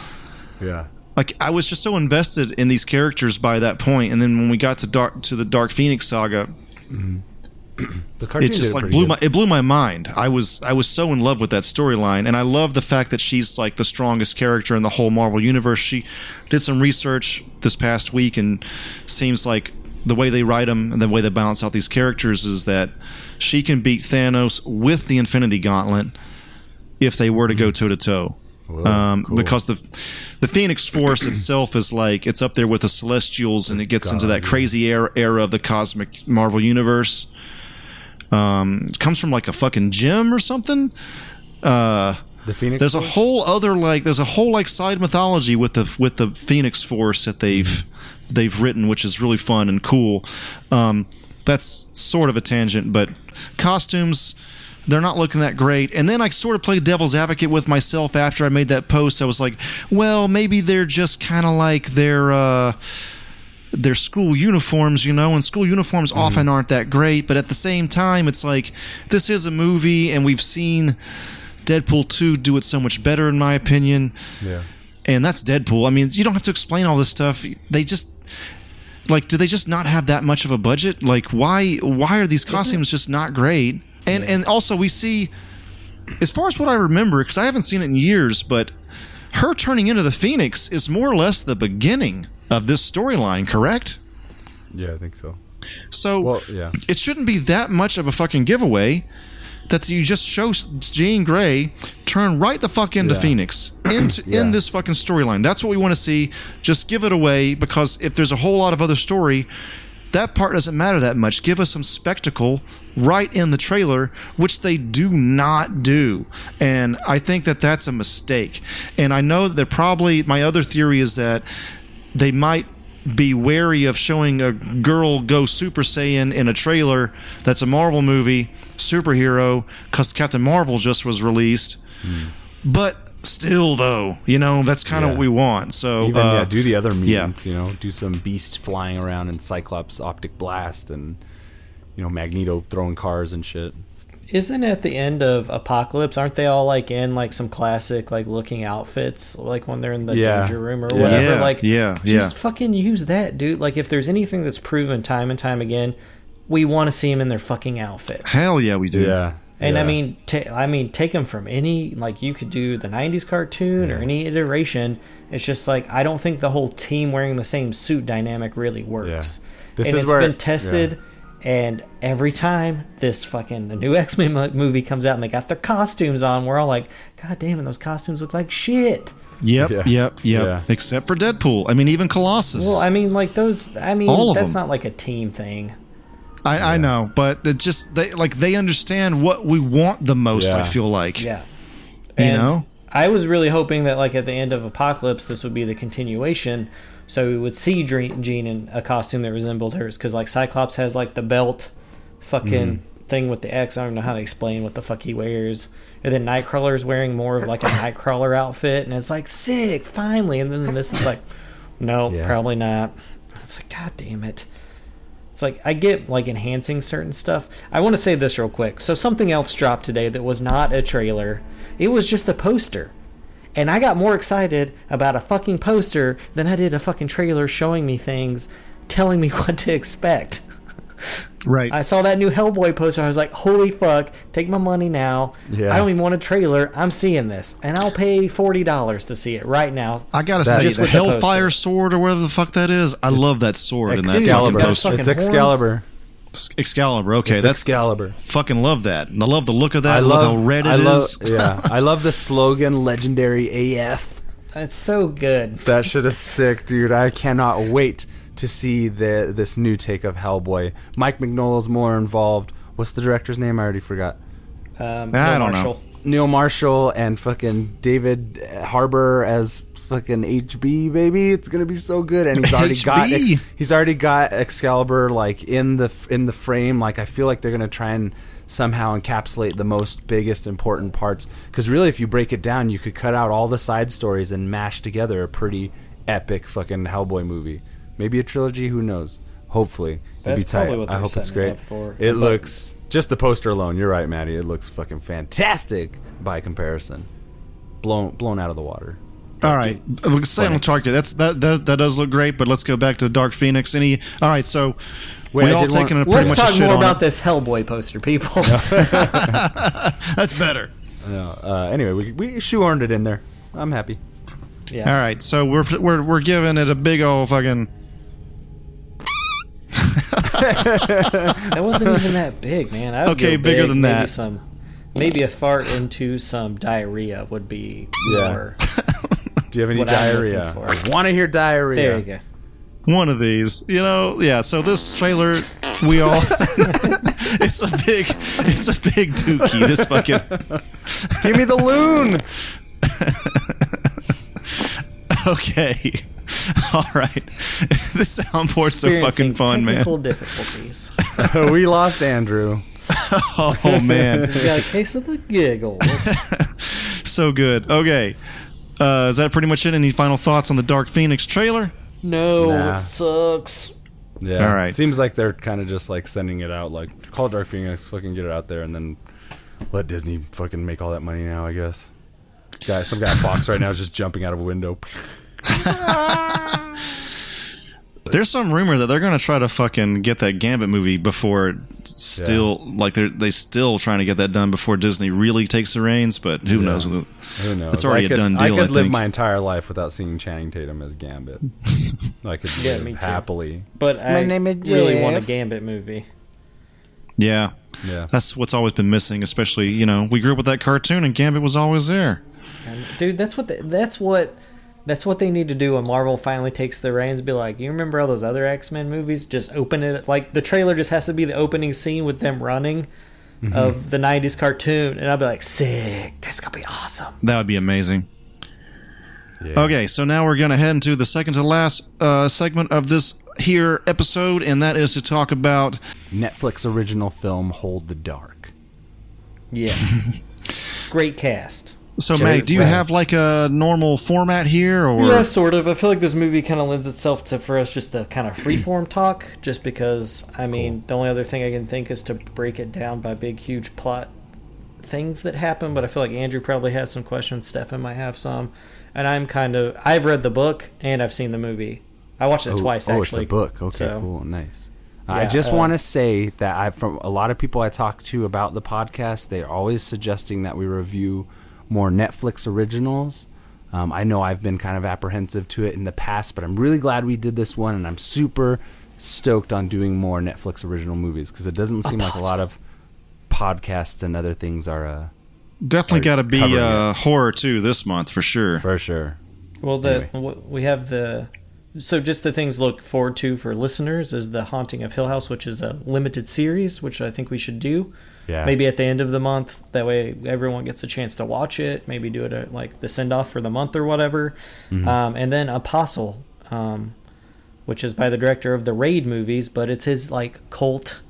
Yeah. Like I was just so invested in these characters by that point, and then when we got to dark to the Dark Phoenix saga, mm-hmm. The cartoon it just like blew good. my it blew my mind. I was I was so in love with that storyline, and I love the fact that she's like the strongest character in the whole Marvel universe. She did some research this past week, and seems like the way they write them and the way they balance out these characters is that she can beat Thanos with the Infinity Gauntlet if they were to go toe to toe. Um, cool. Because the the Phoenix Force itself is like it's up there with the Celestials, and it gets into that crazy era, era of the cosmic Marvel universe. Um, it comes from like a fucking gym or something. Uh, The Phoenix. there's a whole other like there's a whole like side mythology with the with the Phoenix Force that they've they've written, which is really fun and cool. Um, that's sort of a tangent, but costumes they're not looking that great. And then I sort of played devil's advocate with myself after I made that post. I was like, well, maybe they're just kind of like their uh, their school uniforms, you know, and school uniforms mm-hmm. often aren't that great. But at the same time, it's like this is a movie, and we've seen Deadpool two do it so much better, in my opinion. Yeah. and that's Deadpool. I mean, you don't have to explain all this stuff. They just like, do they just not have that much of a budget? Like, why why are these costumes just not great? And and also we see, as far as what I remember, because I haven't seen it in years, but her turning into the Phoenix is more or less the beginning of this storyline, correct? Yeah, I think so. So Well, yeah. it shouldn't be that much of a fucking giveaway that you just show Jean Grey turn right the fuck into Yeah. Phoenix into Yeah. in this fucking storyline. That's what we want to see. Just give it away because if there's a whole lot of other story, that part doesn't matter that much. Give us some spectacle right in the trailer, which they do not do. And I think that that's a mistake. And I know that probably my other theory is that they might be wary of showing a girl go Super Saiyan in a trailer that's a Marvel movie, superhero, because Captain Marvel just was released. But still, though, you know, that's kind of. Yeah. what we want. So, Even uh, yeah, do the other yeah. mutants. You know, do some beast flying around and Cyclops optic blast, and you know Magneto throwing cars and shit. Isn't at the end of Apocalypse? Aren't they all like in like some classic like looking outfits, like when they're in the Yeah. danger room or Yeah. whatever? Yeah, like, yeah, yeah. just fucking use that, dude. Like, if there's anything that's proven time and time again, we want to see them in their fucking outfits. hell yeah, we do. Yeah, And I mean, ta- I mean, take them from any like you could do the '90s cartoon or any iteration. It's just like I don't think the whole team wearing the same suit dynamic really works. This and is it's where- been tested, and every time this fucking the new X Men movie comes out and they got their costumes on, we're all like, God damn it, those costumes look like shit. Yep, Yeah. yep, yep. Yeah. Except for Deadpool. I mean, even Colossus. Well, I mean, like those. I mean, All of that's them. not like a team thing. I, I know, but it just they like they understand what we want the most. I feel like. Yeah. You And know? I was really hoping that, like, at the end of Apocalypse, this would be the continuation. So we would see Jean in a costume that resembled hers. Because, like, Cyclops has, like, the belt fucking mm-hmm. thing with the X. I don't know how to explain what the fuck he wears. And then Nightcrawler's wearing more of, like, a Nightcrawler outfit. And it's like, sick, finally. And then this is like, no, Yeah. probably not. It's like, God damn it. It's like I get like enhancing certain stuff. I want to say this real quick. So something else dropped today that was not a trailer. It was just a poster. And I got more excited about a fucking poster than I did a fucking trailer showing me things, telling me what to expect. Right. I saw that new Hellboy poster. I was like, holy fuck, take my money now. Yeah. I don't even want a trailer. I'm seeing this. And I'll pay $40 to see it right now. I gotta That- say, Just the with the Hellfire sword or whatever the fuck that is, I love that sword in that Dude, fucking it's got Excalibur. poster. fucking It's. Excalibur. Excalibur. Okay, It's that's Excalibur. fucking love that. And I love the look of that. I I love love how red it I is. love, yeah, I love the slogan "Legendary AF." It's so good. That shit is sick, dude. I cannot wait to see the this new take of Hellboy. Mike Mignola's more involved. What's the director's name? I already forgot. Um, I Neil don't know. Marshall. Neil Marshall and fucking David Harbour as fucking HB baby. It's gonna be so good, and he's already got he's already got Excalibur like in the in the frame. Like I feel like they're gonna try and somehow encapsulate the most biggest important parts. Because really, if you break it down, you could cut out all the side stories and mash together a pretty epic fucking Hellboy movie. Maybe a trilogy. Who knows? Hopefully, it'd be tight. what I hope it's setting it great. for. It But- looks just the poster alone. You're right, Maddie. It looks fucking fantastic by comparison. Blown blown out of the water. All right, let's stay on Phoenix. target. That's that, that that does look great, but let's go back to Dark Phoenix. Any? All right, so Wait, we I all did want- taking a pretty Let's much a talk shit more about it. this Hellboy poster, people. That's better. No, uh, anyway, we we shoehorned it in there. I'm happy. yeah. All right, so we're we're we're giving it a big old fucking. That wasn't even that big, man. I would Okay, go bigger big, than maybe that. Some, maybe a fart into some diarrhea would be Yeah. more. Do you have any What diarrhea? I want to hear diarrhea. There you go. one of these. You know, yeah. So this trailer, we all, it's a big, it's a big dookie. This fucking. Give me the loon. Okay, all right. This soundboard's so fucking fun, man. difficulties. we lost Andrew. Oh man, We got a case of the giggles. so good. Okay, uh, is that pretty much it? Any final thoughts on the Dark Phoenix trailer? No, Nah. it sucks. Yeah. All right. Seems like they're kind of just like sending it out, like call it Dark Phoenix, fucking get it out there, and then let Disney fucking make all that money now. I guess. Guy, some guy Fox right now is just jumping out of a window. There's some rumor that they're gonna try to fucking get that Gambit movie before it's still like they're they still trying to get that done before Disney really takes the reins. But who knows? Who knows? It's already I a could, done I could I live think. my entire life without seeing Channing Tatum as Gambit. I could Yeah, live me too. happily. But I name is really want a Gambit movie. Yeah, Yeah. that's what's always been missing. Especially you know we grew up with that cartoon and Gambit was always there. Dude, that's what the, that's what that's what they need to do when Marvel finally takes the reins. Be like, you remember all those other X Men movies? Just open it like the trailer just has to be the opening scene with them running of the '90s cartoon, and I'll be like, sick. This is gonna be awesome. That would be amazing. Yeah. Okay, so now we're going to head into the second to last uh, segment of this here episode, and that is to talk about Netflix original film Hold the Dark. Yeah, great cast. So, Jerry Maddie, do you Vance. have like a normal format here, or Yeah, sort of. I feel like this movie kind of lends itself to for us just to kind of freeform talk, just because. I mean, the only other thing I can think is to break it down by big, huge plot things that happen. But I feel like Andrew probably has some questions. Stefan might have some, and I'm kind of. I've read the book and I've seen the movie. I watched it oh, twice oh, actually. it's a book. Okay, So, cool, nice. I just uh, want to say that I, from a lot of people I talk to about the podcast, they're always suggesting that we review more Netflix originals. Um, I know I've been kind of apprehensive to it in the past, but I'm really glad we did this one, and I'm super stoked on doing more Netflix original movies because it doesn't seem like a lot of podcasts and other things are uh, definitely got to be covering uh, horror too this month for sure. for sure. Well, the Anyway. w- we have the so just the things to look forward to for listeners is the Haunting of Hill House, which is a limited series, which I think we should do. Yeah, Maybe at the end of the month, that way everyone gets a chance to watch it. Maybe do it at like the send off for the month or whatever. Mm-hmm. Um, and then Apostle, um, which is by the director of the Raid movies, but it's his like cult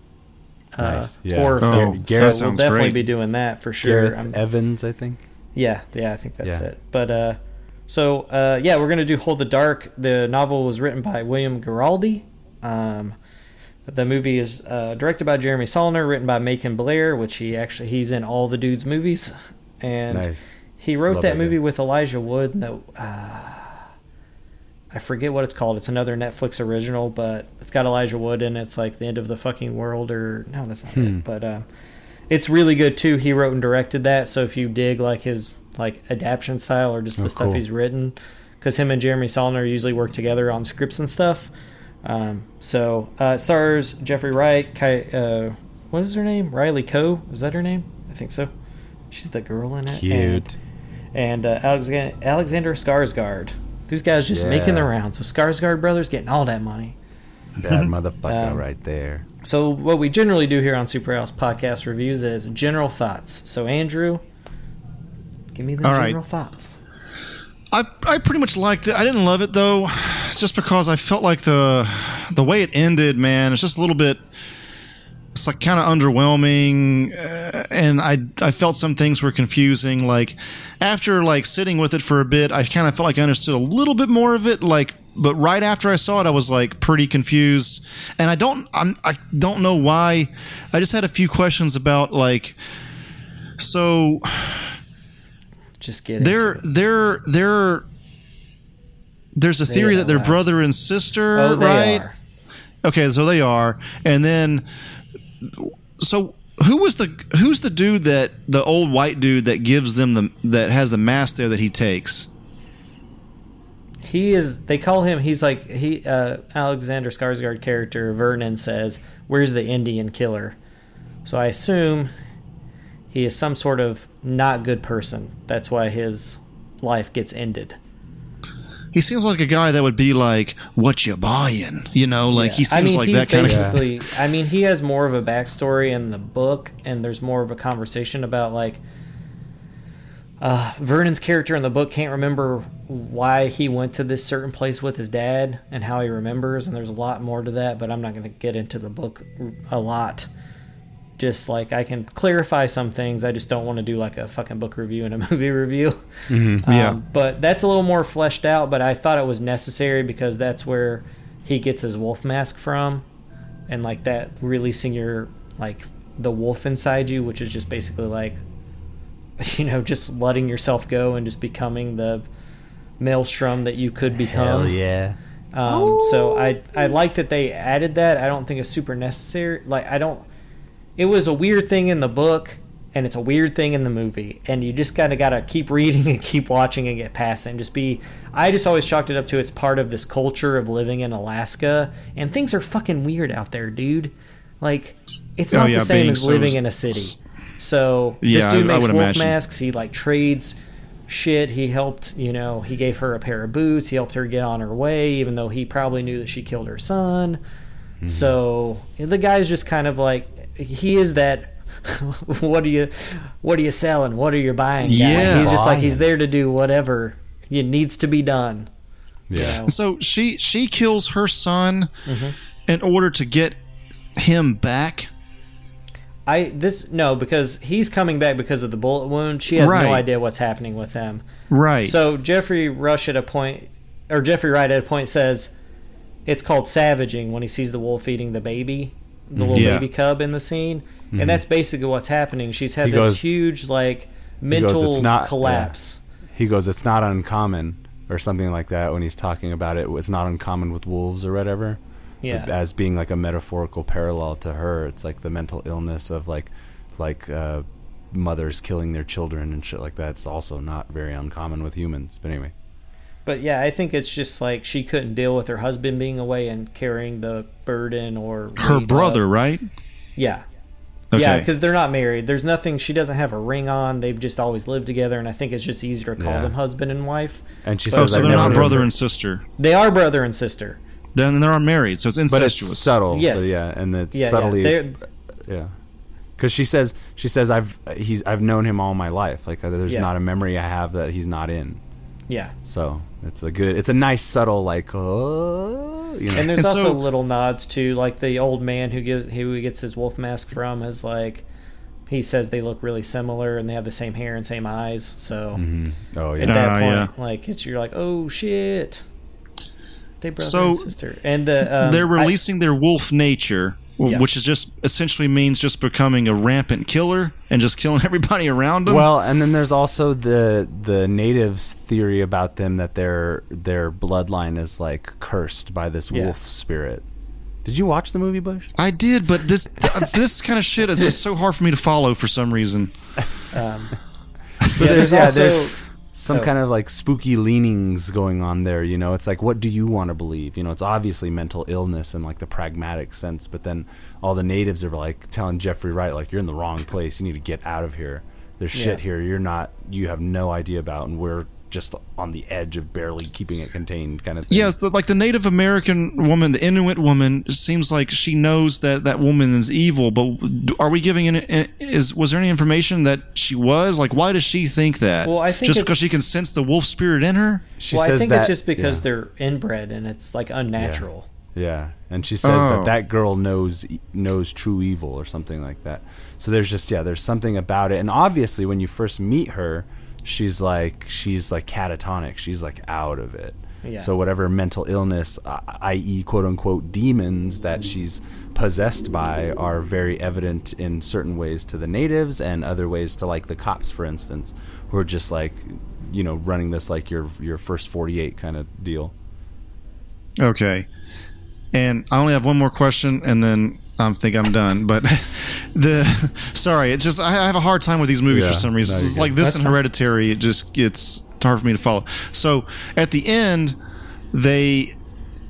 uh, Nice. Yeah. horror Oh, film. that so we'll definitely great. be doing that for sure. Gareth I'm- Evans, I think. yeah, yeah, I think that's Yeah. it. But uh, so uh, yeah, we're gonna do Hold the Dark. The novel was written by William Giraldi. Um, the movie is uh, directed by Jeremy Saulnier, written by Macon Blair, which he actually he's in all the dudes' movies, and Nice. he wrote Love that that movie with Elijah Wood. No, uh, I forget what it's called. It's another Netflix original, but it's got Elijah Wood in it. It's like the end of the fucking world, or no, that's not Hmm. it. But um, it's really good too. He wrote and directed that. So if you dig like his like adaptation style or just the Oh, stuff cool. he's written, because him and Jeremy Saulnier usually work together on scripts and stuff. Um, so uh, stars Jeffrey Wright. Kai, uh, what is her name? Riley Coe. Is that her name? I think so. She's the girl in it. Cute. And, and uh, Alexander, Alexander Skarsgård. These guys just making the rounds. So Skarsgård brothers getting all that money. Bad motherfucker Um, right there. So what we generally do here on Super House podcast reviews is general thoughts. So Andrew, give me the All right. general thoughts. I I pretty much liked it. I didn't love it though, just because I felt like the the way it ended, man, it's just a little bit. It's like kind of underwhelming, uh, and I I felt some things were confusing. Like after like sitting with it for a bit, I kind of felt like I understood a little bit more of it. Like, but right after I saw it, I was like pretty confused, and I don't I'm I don't know why. I just had a few questions about like so Just get they're they're they're there's a Say theory that they're brother and sister, Oh, they right? are. Okay, so they are, and then so who was the who's the dude that the old white dude that gives them the that has the mask there that he takes? He is. They call him. He's like he. Uh, Alexander Skarsgård character Vernon says, "Where's the Indian killer?" So I assume he is some sort of not good person. That's why his life gets ended. He seems like a guy that would be like, "What you buying?" You know, like he Yeah. seems like that kind of. basically, I mean, he has more of a backstory in the book, and there's more of a conversation about like uh, Vernon's character in the book can't remember why he went to this certain place with his dad and how he remembers, and there's a lot more to that. But I'm not going to get into the book a lot. Just like I can clarify some things, I just don't want to do like a fucking book review and a movie review. Yeah. Um, but that's a little more fleshed out. But I thought it was necessary because that's where he gets his wolf mask from, and like that releasing your like the wolf inside you, which is just basically like you know, just letting yourself go and just becoming the maelstrom that you could become. Hell yeah. Um, so I I like that they added that. I don't think it's super necessary. Like I don't. It was a weird thing in the book, and it's a weird thing in the movie, and you just kind of gotta keep reading and keep watching and get past it, and just be. I just always chalked it up to it's part of this culture of living in Alaska, and things are fucking weird out there, dude. Like it's Oh, not yeah, the same as so living in a city. So Yeah, this dude I makes would wolf imagine. masks. He like trades shit. He helped, you know, he gave her a pair of boots. He helped her get on her way, even though he probably knew that she killed her son. Mm-hmm. So the guy's just kind of like he is that. what are you, what are you selling? What are you buying? Guy. Yeah. he's just like he's there to do whatever it needs to be done. you Yeah. know? So she she kills her son Mm-hmm. in order to get him back. I this no because he's coming back because of the bullet wound. She has Right. no idea what's happening with him. Right. So Jeffrey Rush at a point, or Jeffrey Wright at a point says, it's called savaging when he sees the wolf eating the baby, the little Yeah. baby cub in the scene, and that's basically what's happening. She's had He this goes- huge like goes, mental "It's not- collapse. He goes, "It's not uncommon," or something like that when he's talking about it. It's not uncommon with wolves or whatever. Yeah. As being like a metaphorical parallel to her. It's like the mental illness of like, like uh, mothers killing their children and shit like that. It's also not very uncommon with humans. But anyway, But yeah, I think it's just like she couldn't deal with her husband being away and carrying the burden or her weight of- brother, right? Yeah. Okay. Yeah, because they're not married. There's nothing. She doesn't have a ring on. They've just always lived together, and I think it's just easier to call Yeah. them husband and wife. and she oh, says, so they're not brother and sister. They are brother and sister. Then they're not married, so it's but it's subtle. Yes. but yeah, and it's Yeah, subtly, yeah. yeah, Because she says, she says, I've he's I've known him all my life. Like uh, there's Yeah. not a memory I have that he's not in. Yeah. So it's a good, it's a nice subtle like, oh, you know. And there's And also so- little nods to like the old man who gives who he gets his wolf mask from is like he says they look really similar and they have the same hair and same eyes. So mm-hmm. Oh yeah, at yeah. that Ah, point, yeah. like it's you're like, oh shit, they brother So, and sister, and the um, they're I- releasing their wolf nature, w- Yeah. which is just essentially means just becoming a rampant killer and just killing everybody around them. Well, and then there's also the the natives' theory about them that their their bloodline is like cursed by this Yeah. wolf spirit. Did you watch the movie Bush? I did, but this th- this kind of shit is just so hard for me to follow for some reason. um, So yeah, there's, there's yeah, also there's some oh. kind of like spooky leanings going on there. You know, it's like, what do you want to believe? You know, it's obviously mental illness in like the pragmatic sense, but then all the natives are like telling Jeffrey Wright, like, you're in the wrong place. You need to get out of here. There's shit here you're not, you have no idea about, and we're just on the edge of barely keeping it contained, kind of thing. Yeah, like the Native American woman, the Inuit woman, seems like she knows that that woman is evil. But are we giving any? Eh, is was there any information that she was like? Why does she think that? Well, I think just because she can sense the wolf spirit in her. She well, I says think that, it's just because yeah. they're inbred and it's like unnatural. Yeah, and she says Oh. that that girl knows knows true evil or something like that. So there's just yeah, there's something about it, and obviously when you first meet her, she's like she's like catatonic. She's like out of it. Yeah. So whatever mental illness, uh, i.e., quote unquote demons that she's possessed by, are very evident in certain ways to the natives and other ways to like the cops, for instance, who are just like you know running this like your your first 48 kind of deal. Okay. And I only have one more question, and then I think I'm done. But the sorry, it's just I I have a hard time with these movies Yeah, for some reason. no, you're it's good. like this That's and. Hereditary. It just gets hard for me to follow. So at the end, they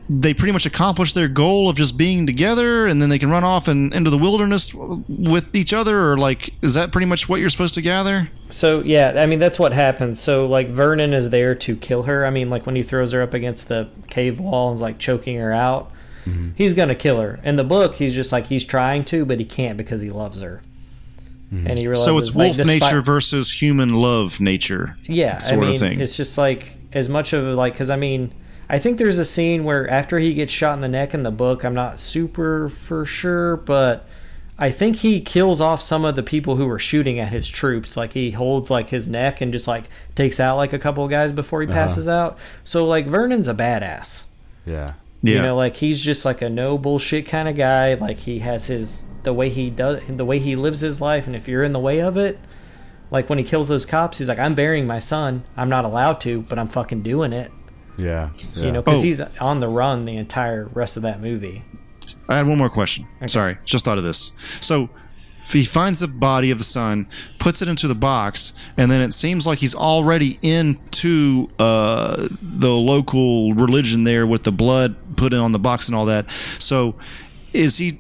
they pretty much accomplish their goal of just being together, and then they can run off and into the wilderness with each other. Or like, is that pretty much what you're supposed to gather? So yeah, I mean that's what happens. So like Vernon is there to kill her. I mean like when he throws her up against the cave wall and is like choking her out, Mm-hmm. he's gonna kill her. In the book, he's just like he's trying to, but he can't because he loves her. Mm-hmm. And he realizes So it's like, wolf despite- nature versus human love nature. yeah, sort I mean of thing. it's just like as much of like because I mean I think there's a scene where after he gets shot in the neck in the book, I'm not super for sure, but I think he kills off some of the people who were shooting at his troops. Like he holds like his neck and just like takes out like a couple of guys before he passes out. So like Vernon's a badass. Yeah. Yeah. You know, like he's just like a no bullshit kind of guy. Like he has his the way he does the way he lives his life, and if you're in the way of it, Like when he kills those cops, he's like, "I'm burying my son. I'm not allowed to, but I'm fucking doing it." Yeah, You know, because Oh. he's on the run the entire rest of that movie. I had one more question. Sorry, just thought of this. So he finds the body of the son, puts it into the box, and then it seems like he's already into uh, the local religion there with the blood put in on the box and all that. So is he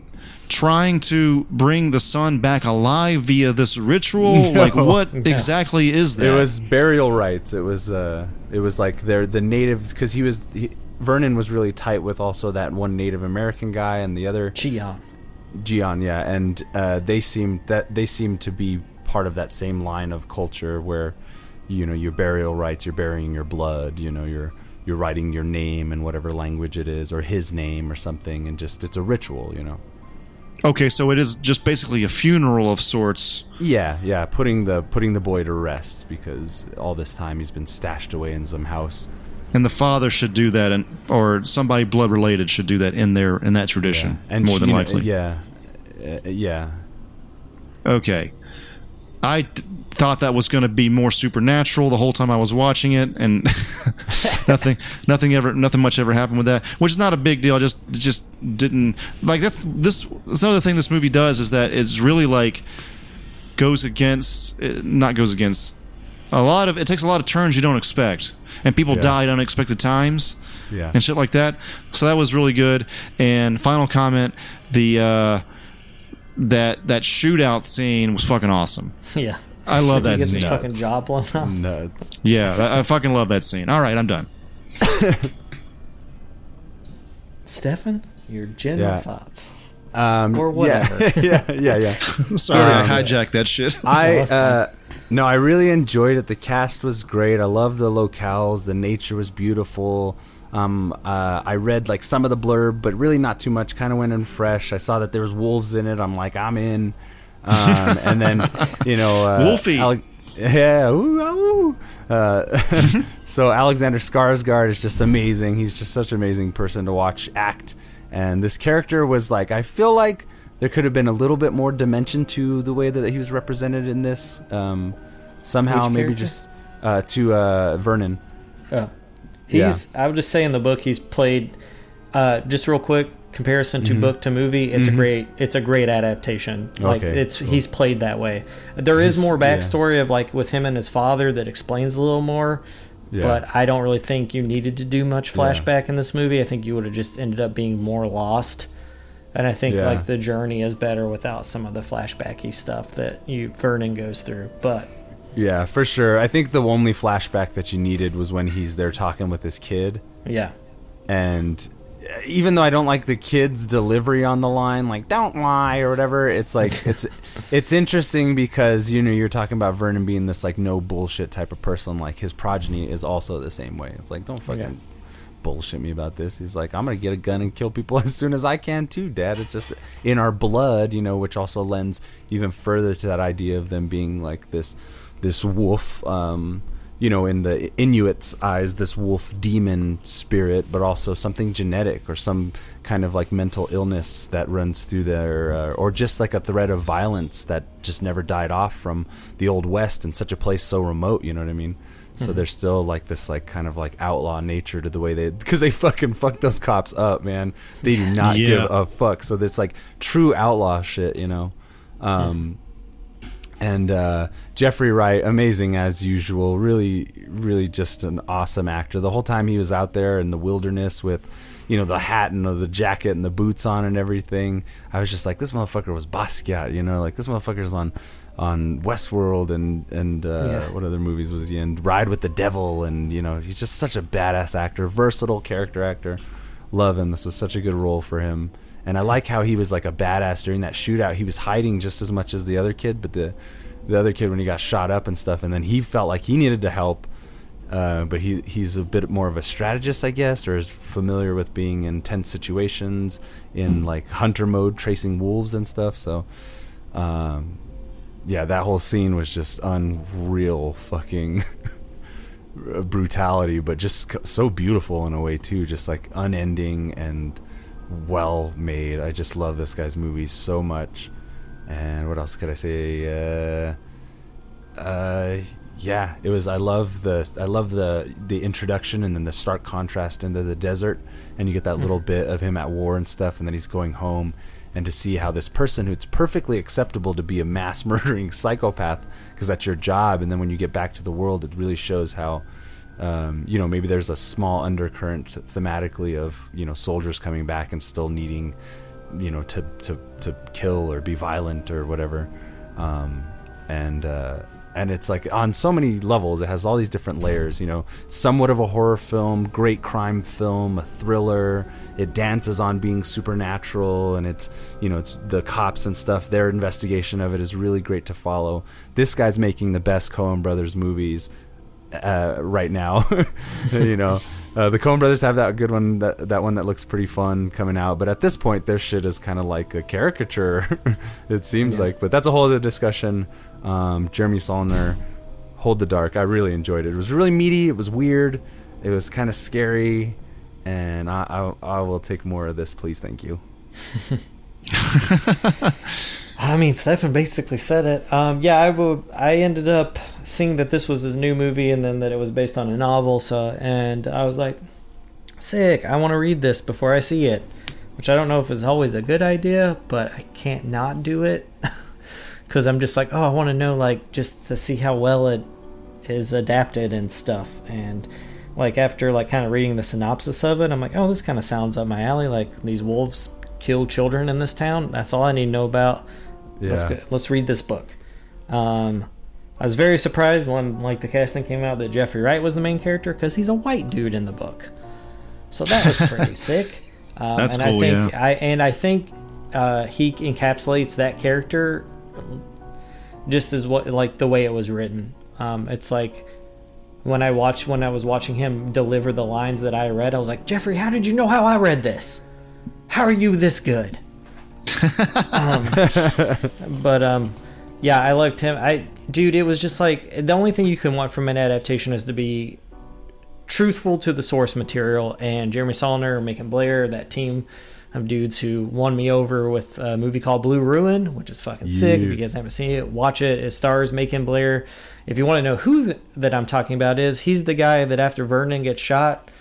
trying to bring the son back alive via this ritual? Like what exactly is that? It was burial rites. It was uh, it was like they're the natives because he was he, Vernon was really tight with also that one Native American guy and the other Cheon. Gian, yeah, and uh, they seem that they seem to be part of that same line of culture where, you know, your burial rites, you're burying your blood, you know, you're you're writing your name in whatever language it is, or his name or something, and just it's a ritual, you know. okay, so it is just basically a funeral of sorts. Yeah, yeah, putting the putting the boy to rest because all this time he's been stashed away in some house. And the father should do that, and or somebody blood related should do that in their in that tradition, and more than you know, likely. yeah, Uh, yeah, Okay, I d- thought that was going to be more supernatural the whole time I was watching it, and nothing, nothing ever, nothing much ever happened with that, which is not a big deal. I just, just didn't like that's this. That's another thing this movie does is that it's really like goes against, eh, not goes against. A lot of it takes a lot of turns you don't expect, and people Yeah. die unexpected times yeah. and shit like that. So that was really good. And final comment: the uh, that that shootout scene was fucking awesome. Yeah. I love He that gets his scene. fucking jaw blown off. Nuts. Yeah, I, I fucking love that scene. All right, I'm done. Stefan, your general Yeah. thoughts. Um, Or whatever. Yeah, yeah, yeah. yeah. Sorry, I hijacked that shit. I that's uh, no, I really enjoyed it. The cast was great. I love the locales. The nature was beautiful. Um, uh, I read like some of the blurb, but really not too much. Kind of went in fresh. I saw that there was wolves in it. I'm like, I'm in. Um, and then you know, uh, Wolfie. Ale- yeah, ooh, ooh. Uh, so Alexander Skarsgård is just amazing. He's just such an amazing person to watch act. And this character was like, I feel like there could have been a little bit more dimension to the way that he was represented in this. Um, somehow, Which maybe character? just uh, to uh, Vernon. Oh, he's. I would just say in the book he's played. Uh, just real quick comparison to book to movie. It's a great. It's a great adaptation. Like Okay, it's he's played that way. There is He's- more yeah. backstory of like with him and his father that explains a little more. Yeah. But I don't really think you needed to do much flashback in this movie. I think you would have just ended up being more lost. And I think Yeah. like the journey is better without some of the flashbacky stuff that you Vernon goes through. But Yeah, for sure. I think the only flashback that you needed was when he's there talking with his kid. yeah, and uh, even though I don't like the kid's delivery on the line, like "don't lie" or whatever, it's like it's it's interesting because you know you're talking about Vernon being this like no bullshit type of person. Like his progeny is also the same way. It's like don't fucking Yeah. bullshit me about this. He's like I'm gonna get a gun and kill people as soon as I can too, Dad. It's just in our blood, you know, which also lends even further to that idea of them being like this this wolf. Um, you know, in the Inuits' eyes, this wolf demon spirit, but also something genetic or some kind of like mental illness that runs through their, uh, or just like a thread of violence that just never died off from the old west in such a place so remote. You know what I mean? So there's still like this like kind of like outlaw nature to the way they because they fucking fuck those cops up, man. They do not Yeah. give a fuck. So it's like true outlaw shit, you know. Um, and uh, Jeffrey Wright, amazing as usual. Really, really just an awesome actor. The whole time he was out there in the wilderness with, you know, the hat and the jacket and the boots on and everything. I was just like, this motherfucker was Basquiat, you know, like this motherfucker's on on Westworld and and uh, Yeah. what other movies was he in? Ride with the Devil, and you know, he's just such a badass actor, versatile character actor. Love him. This was such a good role for him. And I like how he was like a badass during that shootout. He was hiding just as much as the other kid, but the the other kid when he got shot up and stuff, and then he felt like he needed to help. Uh, but he he's a bit more of a strategist, I guess, or is familiar with being in tense situations in like hunter mode, tracing wolves and stuff. So, um, yeah, that whole scene was just unreal, fucking brutality, but just so beautiful in a way too, just like unending and well made. I just love this guy's movies so much. And what else could I say? Uh, Uh, yeah, it was. I love the I love the the introduction and then the stark contrast into the desert, and you get that little bit of him at war and stuff, and then he's going home, and to see how this person who's perfectly acceptable to be a mass murdering psychopath because that's your job, and then when you get back to the world, it really shows how. Um, you know, maybe there's a small undercurrent thematically of you know soldiers coming back and still needing, you know, to to to kill or be violent or whatever, um, and uh, and it's like on so many levels it has all these different layers you know somewhat of a horror film great crime film a thriller it dances on being supernatural and it's you know it's the cops and stuff their investigation of it is really great to follow. This guy's making the best coen brothers movies uh, right now you know uh, the Coen Brothers have that good one, that that one that looks pretty fun coming out. But at this point, their shit is kind of like a caricature. it seems like, but that's a whole other discussion. Um, Jeremy Saulnier, Hold the Dark. I really enjoyed it. It was really meaty. It was weird. It was kind of scary, and I, I I will take more of this, please. Thank you. I mean, Stefan basically said it. Um, yeah, I would. I ended up seeing that this was his new movie, and then that it was based on a novel. So, and I was like, sick. I want to read this before I see it, which I don't know if it's always a good idea, but I can't not do it because I'm just like, oh, I want to know, like, just to see how well it is adapted and stuff. And like after like kind of reading the synopsis of it, I'm like, oh, this kind of sounds up my alley. Like these wolves kill children in this town. That's all I need to know about. Let's Yeah. go, let's read this book. Um, I was very surprised when like the casting came out that Jeffrey Wright was the main character because he's a white dude in the book. So that was pretty sick. Um, That's and cool, I think yeah. I and I think uh, he encapsulates that character just as what like the way it was written. Um, it's like when I watched when I was watching him deliver the lines that I read, I was like, Jeffrey, how did you know how I read this? How are you this good? um, but um, yeah, I liked him. I dude, it was just like the only thing you can want from an adaptation is to be truthful to the source material. And Jeremy Saulnier, Macon Blair, that team of dudes who won me over with a movie called Blue Ruin, which is fucking sick. If you guys haven't seen it, watch it. It stars Macon Blair. If you want to know who th- that I'm talking about is, he's the guy that after Vernon gets shot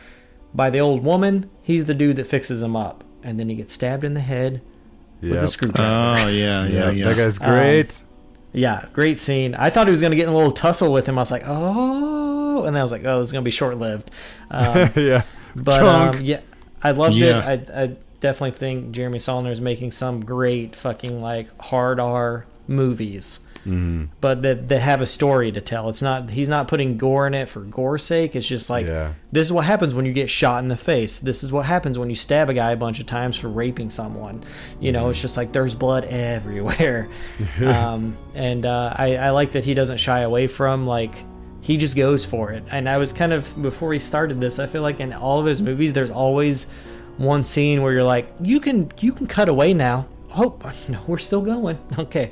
by the old woman, he's the dude that fixes him up, and then he gets stabbed in the head with a screwdriver. Oh yeah, yeah, Yeah, yeah. that guy's great. Um, Yeah, great scene. I thought he was going to get in a little tussle with him. I was like, oh, and then I was like, oh, this is going to be short lived. Um, yeah, but um, yeah, I loved Yeah. it. I, I definitely think Jeremy Saulnier is making some great fucking like hard R movies, Mm-hmm. but that that have a story to tell. It's not he's not putting gore in it for gore's sake. It's just like Yeah. this is what happens when you get shot in the face. This is what happens when you stab a guy a bunch of times for raping someone. You know, it's just like there's blood everywhere. um, and uh, I, I like that he doesn't shy away from like he just goes for it. And I was kind of before he started this, I feel like in all of his movies, there's always one scene where you're like, you can you can cut away now. Oh no, we're still going. Okay,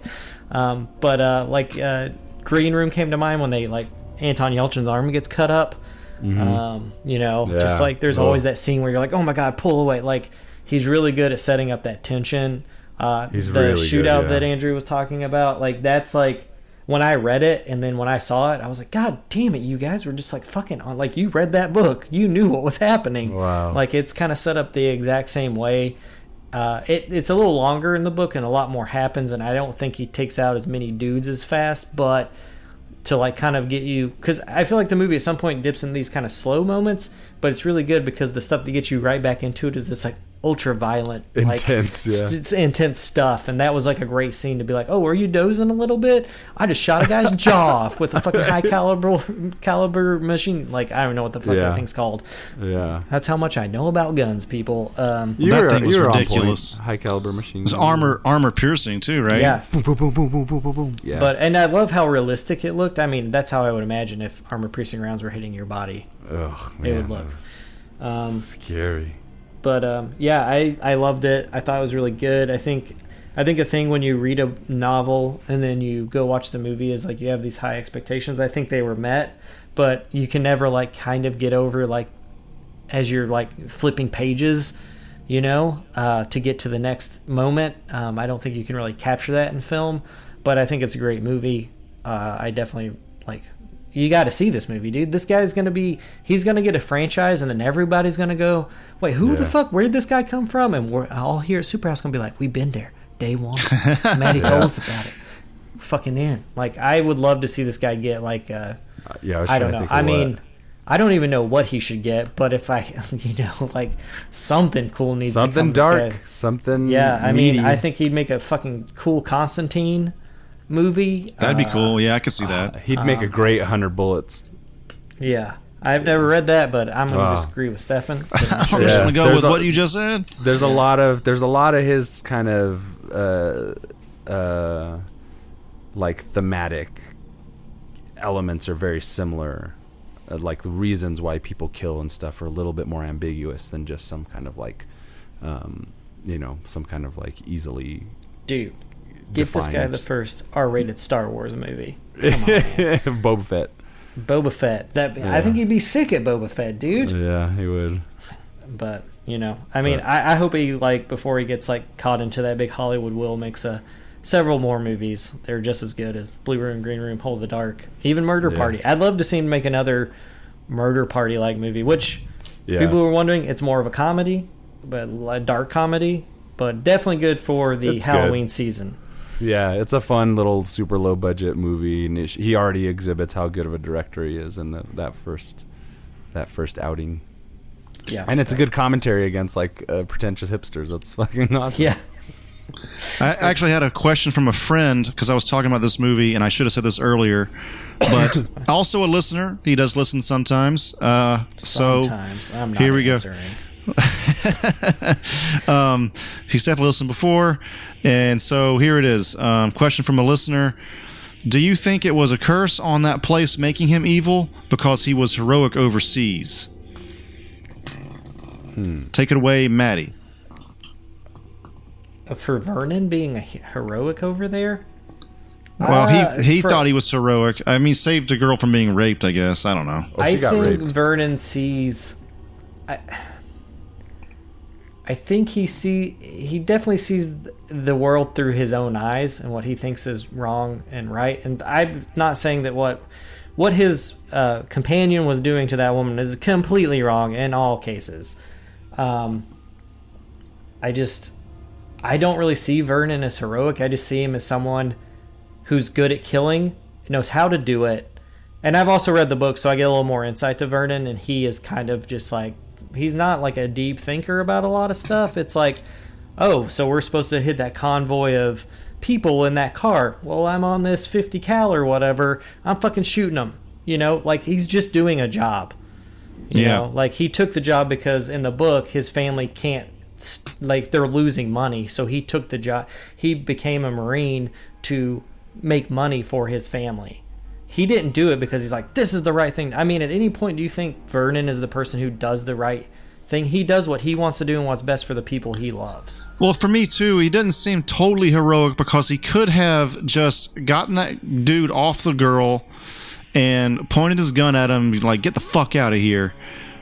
um, but uh, like uh, Green Room came to mind when they like Anton Yelchin's arm gets cut up. Um, you know, just like there's Ugh. always that scene where you're like, oh my god, pull away. Like he's really good at setting up that tension. Uh, He's the really good, shootout yeah. that Andrew was talking about, like that's like when I read it and then when I saw it, I was like, God damn it, you guys were just like fucking on. Like you read that book, you knew what was happening. Wow. Like it's kind of set up the exact same way. Uh, it, it's a little longer in the book and a lot more happens, and I don't think he takes out as many dudes as fast, but to like kind of get you because I feel like the movie at some point dips in these kind of slow moments, but it's really good because the stuff that gets you right back into it is this like ultra violent, Intense, like, yeah. s- it's intense stuff, and that was like a great scene to be like, oh, are you dozing a little bit? I just shot a guy's jaw off with a fucking high caliber caliber machine. Like I don't know what the fuck Yeah. that thing's called. yeah. That's how much I know about guns, people. Um, You That were, thing was you were on ridiculous. point. High caliber machine. It's armor armor piercing too, right? yeah. Boom, boom, boom, boom, boom, boom, boom, boom. Yeah. But and I love how realistic it looked. I mean, that's how I would imagine if armor piercing rounds were hitting your body. Ugh, it man, would that look. was Um, scary. but um, yeah, I I loved it. I thought it was really good. I think I think a thing when you read a novel and then you go watch the movie is like you have these high expectations. I think they were met, but you can never like kind of get over like as you're like flipping pages, you know, uh, to get to the next moment. Um, I don't think you can really capture that in film, but I think it's a great movie. uh, I definitely like. You got to see this movie, dude. This guy's gonna be. He's gonna get a franchise, and then everybody's gonna go. Wait, who the fuck? Where did this guy come from? And we're all here at Superhouse gonna be like, we've been there day one. Maddie told us about it. Fucking in. Like, I would love to see this guy get like. Uh, yeah, I, I don't know. I what. mean, I don't even know what he should get, but if I, you know, like something cool needs something to dark, something. Yeah, I meaty. mean, I think he'd make a fucking cool Constantine movie. That'd be Uh, cool. Yeah, I could see that. he'd make a great hundred bullets. Yeah, I've never read that, but I'm gonna Ah. disagree with Stefan. I'm just gonna go there's with a- what you just said. There's a lot of there's a lot of his kind of uh, uh, like thematic elements are very similar. Uh, like the reasons why people kill and stuff are a little bit more ambiguous than just some kind of like, um, you know, some kind of like easily. Dude, give this guy the first R-rated Star Wars movie. Boba Fett. Boba Fett. That Yeah. I think he'd be sick at Boba Fett, dude. Yeah, he would. But you know, I mean, But- I, I hope he like before he gets like caught into that big Hollywood will makes a several more movies. They're just as good as Blue Room, Green Room, Hold the Dark, even Murder Yeah. Party. I'd love to see him make another Murder Party like movie. Which Yeah. people were wondering, it's more of a comedy, but a dark comedy, but definitely good for the It's good. Halloween season. Yeah, it's a fun little super low budget movie, and it, he already exhibits how good of a director he is in the, that first that first outing. Yeah, And it's a good commentary against like uh, pretentious hipsters. That's fucking awesome. yeah. I actually had a question from a friend because I was talking about this movie, and I should have said this earlier. But also a listener. He does listen sometimes. Uh, so Sometimes I'm not here we go. answering. um, he's definitely listened before, and so here it is. Um, question from a listener: Do you think it was a curse on that place making him evil because he was heroic overseas? Take it away, Maddie. For Vernon being a heroic over there. Well, Uh, he he for- thought he was heroic. I mean, saved a girl from being raped. I guess I don't know. She I think raped. Vernon sees. I, I think he see he definitely sees the world through his own eyes and what he thinks is wrong and right. And I'm not saying that what what his uh, companion was doing to that woman is completely wrong in all cases. Um, I just I don't really see Vernon as heroic. I just see him as someone who's good at killing, knows how to do it. And I've also read the book, so I get a little more insight to Vernon, and he is kind of just like he's not like a deep thinker about a lot of stuff. It's like, oh, so we're supposed to hit that convoy of people in that car. Well, I'm on this 50 cal or whatever. I'm fucking shooting them. You know, like he's just doing a job. You Yeah. know, like he took the job because in the book his family can't like they're losing money, so he took the job. He became a marine to make money for his family. He didn't do it because he's like this is the right thing. I mean, at any point do you think Vernon is the person who does the right thing? He does what he wants to do and what's best for the people he loves. Well, for me too, he doesn't seem totally heroic because he could have just gotten that dude off the girl and pointed his gun at him, like, "Get the fuck out of here."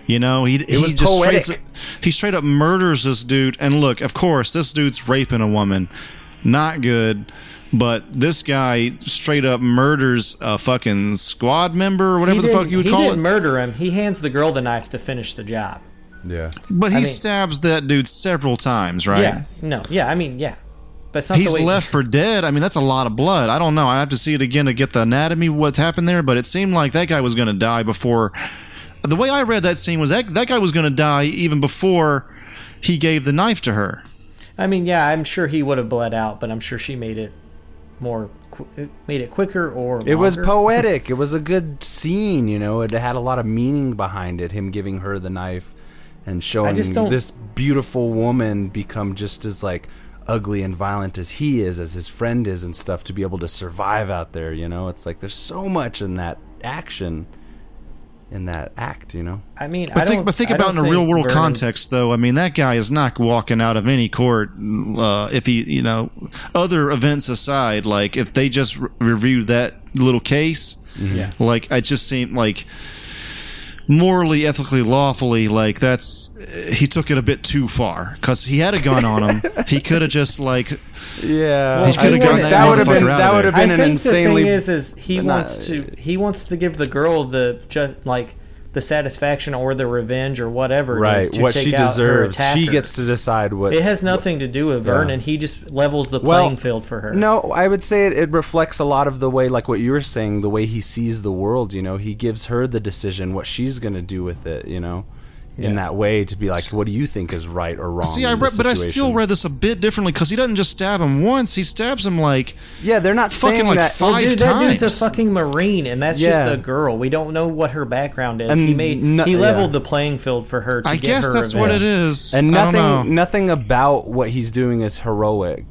You know, he he just poetic. straight, he straight up murders this dude. And look, of course, this dude's raping a woman, not good. But this guy straight up murders a fucking squad member or whatever he the fuck didn't- you would he call didn't it. murder him. He hands the girl the knife to finish the job. Yeah. but he I mean- stabs that dude several times, right? Yeah, no, yeah. I mean, yeah. That's not He's the way. left for dead. I mean, that's a lot of blood. I don't know. I have to see it again to get the anatomy what's happened there, but it seemed like that guy was going to die before. The way I read that scene was that that guy was going to die even before he gave the knife to her. I mean, yeah, I'm sure he would have bled out, but I'm sure she made it more, qu- it made it quicker or. It was poetic. It was a good scene, you know. It had a lot of meaning behind it. Him giving her the knife and showing this beautiful woman become just as like ugly and violent as he is, as his friend is, and stuff to be able to survive out there. You know, it's like there's so much in that action, in that act. You know. I mean, I But think, don't- but think I about don't in a real world Vernon- context, though. I mean, that guy is not walking out of any court uh, if he, you know, other events aside. Like if they just re- reviewed that little case, Yeah. like it just seemed like morally, ethically, lawfully, like that's uh, he took it a bit too far because he had a gun on him. he could have just like Yeah, He coulda I- gotten that that would have been that would have been I an insanely. the thing is, is he but not- wants to he wants to give the girl the ju- like the satisfaction or the revenge or whatever right, what she deserves. She gets to decide what. It has nothing to do with Vernon. Yeah. He just levels the Well, playing field for her. No, I would say it, it reflects a lot of the way, like what you were saying, the way he sees the world. You know, he gives her the decision what she's going to do with it. You know, in that way to be like, what do you think is right or wrong? see. I read, but I still read this a bit differently because he doesn't just stab him once; he stabs him like Yeah, they're not fucking like that. five Well, dude, that dude's a fucking marine, and that's Yeah. just a girl. We don't know what her background is. And he made no- he leveled yeah. the playing field for her. To I get guess her that's what it is. revenge. and I don't know. nothing, nothing about what he's doing is heroic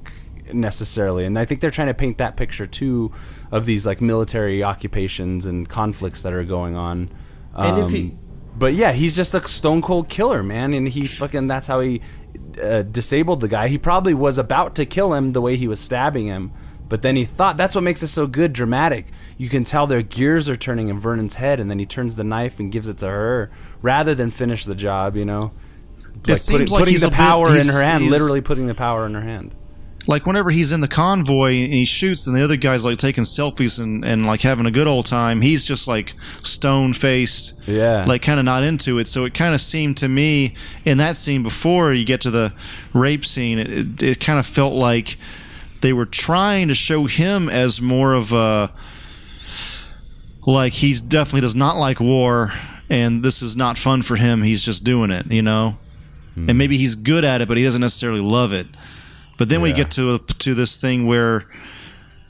necessarily. And I think they're trying to paint that picture too of these like military occupations and conflicts that are going on. And if Um, he- but yeah, he's just a stone cold killer, man, and he fucking that's how he uh, disabled the guy. He probably was about to kill him the way he was stabbing him, but then he thought that's what makes it so good, dramatic. You can tell their gears are turning in Vernon's head, and then he turns the knife and gives it to her rather than finish the job. You know, It seems putting, like putting the a bit- power in her hand, literally putting the power in her hand. Like whenever he's in the convoy and he shoots and the other guy's like taking selfies and, and like having a good old time he's just like stone faced Yeah. like kind of not into it. So it kind of seemed to me in that scene before you get to the rape scene it, it, it kind of felt like they were trying to show him as more of a like he's definitely does not like war and this is not fun for him he's just doing it you know? And hmm. maybe he's good at it but he doesn't necessarily love it but then we get to to this thing where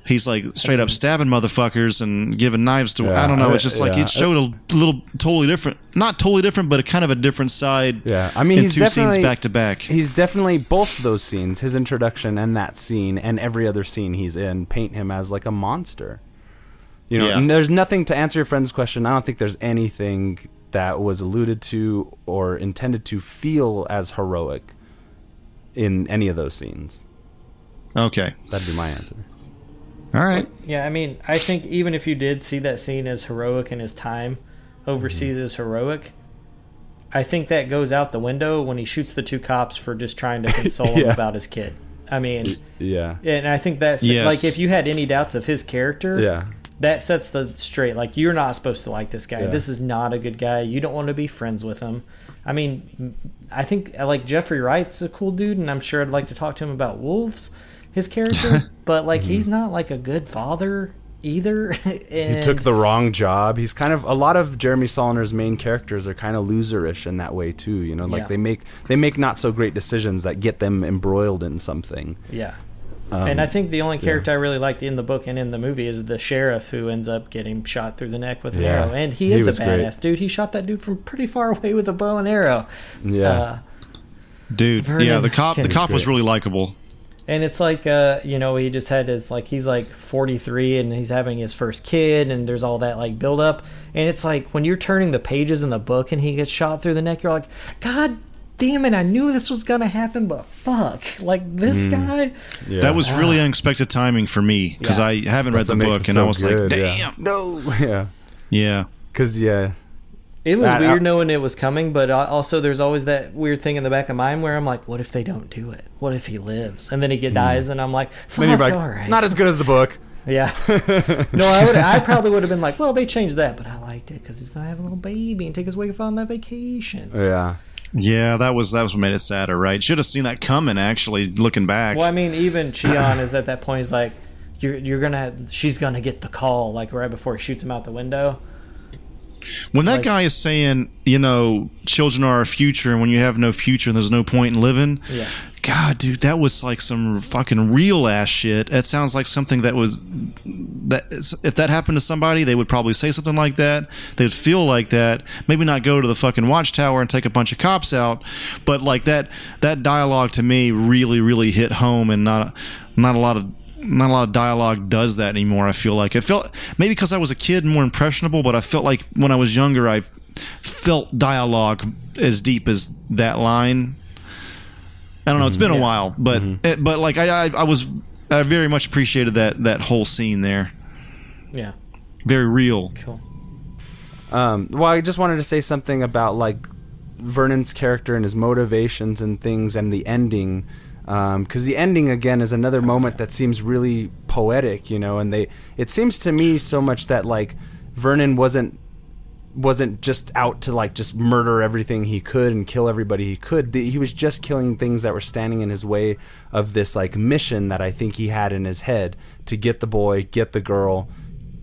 he's like straight up stabbing motherfuckers and giving knives to Yeah, I don't know it's just like yeah. it showed a little totally different not totally different but a kind of a different side Yeah, I mean, in he's two scenes back to back He's definitely both those scenes, his introduction and that scene, and every other scene he's in, paint him as like a monster. You know, Yeah. and there's nothing to answer your friend's question. I don't think there's anything that was alluded to or intended to feel as heroic in any of those scenes. okay That'd be my answer. all right Yeah, I mean, I think even if you did see that scene as heroic in his time overseas Mm-hmm. as heroic, I think that goes out the window when he shoots the two cops for just trying to console him about his kid. I mean, Yeah. and I think that's Yes. like if you had any doubts of his character, Yeah. That sets the straight. Like you're not supposed to like this guy. Yeah. This is not a good guy. You don't want to be friends with him. I mean, I think like Jeffrey Wright's a cool dude, and I'm sure I'd like to talk to him about wolves, his character. but like, mm-hmm. he's not like a good father either. and He took the wrong job. He's kind of a lot of Jeremy Saulnier's main characters are kind of loserish in that way too. You know, like Yeah. they make they make not so great decisions that get them embroiled in something. yeah. Um, and I think the only character I really liked in the book and in the movie is the sheriff who ends up getting shot through the neck with an Yeah. arrow. And he He is was a great. badass dude. He shot that dude from pretty far away with a bow and arrow. Yeah. Uh, dude Vernon yeah the cop the Kennedy. cop was really likable And it's like, uh, you know, he just had his like he's like 43 and he's having his first kid, and there's all that like build up. And it's like when you're turning the pages in the book and he gets shot through the neck, you're like, God damn it! I knew this was gonna happen, but fuck, like this Mm. guy. yeah. that was really unexpected timing for me because Yeah. I haven't read the book and so I was like damn yeah. No. Yeah. yeah Because yeah. It was I- I- weird knowing it was coming, but also there's always that weird thing in the back of mind where I'm like, what if they don't do it? What if he lives and then he get dies, and I'm like, fuck, Then you're like, all right. not as good as the book. Yeah. no, I would. I probably would have been like, well, they changed that, but I liked it because he's gonna have a little baby and take his wife on that vacation. Yeah. Yeah that was that was what made it sadder right should have seen that coming actually looking back Well, I mean, even Cheeon is at that point. He's like, you're you're gonna, she's gonna get the call like right before he shoots him out the window. When that Like- guy is saying, you know, children are our future, and when you have no future, there's no point in living. Yeah. God, dude, that was like some fucking real ass shit. That sounds like something that was that if that happened to somebody, they would probably say something like that. They'd feel like that. Maybe not go to the fucking watchtower and take a bunch of cops out, but like that that dialogue to me really really hit home, and not not a lot of not a lot of dialogue does that anymore. I feel like it felt maybe because I was a kid more impressionable, but I felt like when I was younger, I felt dialogue as deep as that line. I don't know. It's been a while, but it, but like I, I I was I very much appreciated that that whole scene there. Yeah. Very real. Cool. Um, well, I just wanted to say something about like Vernon's character and his motivations and things, and the ending. Um, because the ending again is another moment that seems really poetic, you know. And they, it seems to me so much that like Vernon wasn't wasn't just out to like just murder everything he could and kill everybody he could. The- He was just killing things that were standing in his way of this like mission that I think he had in his head to get the boy, get the girl,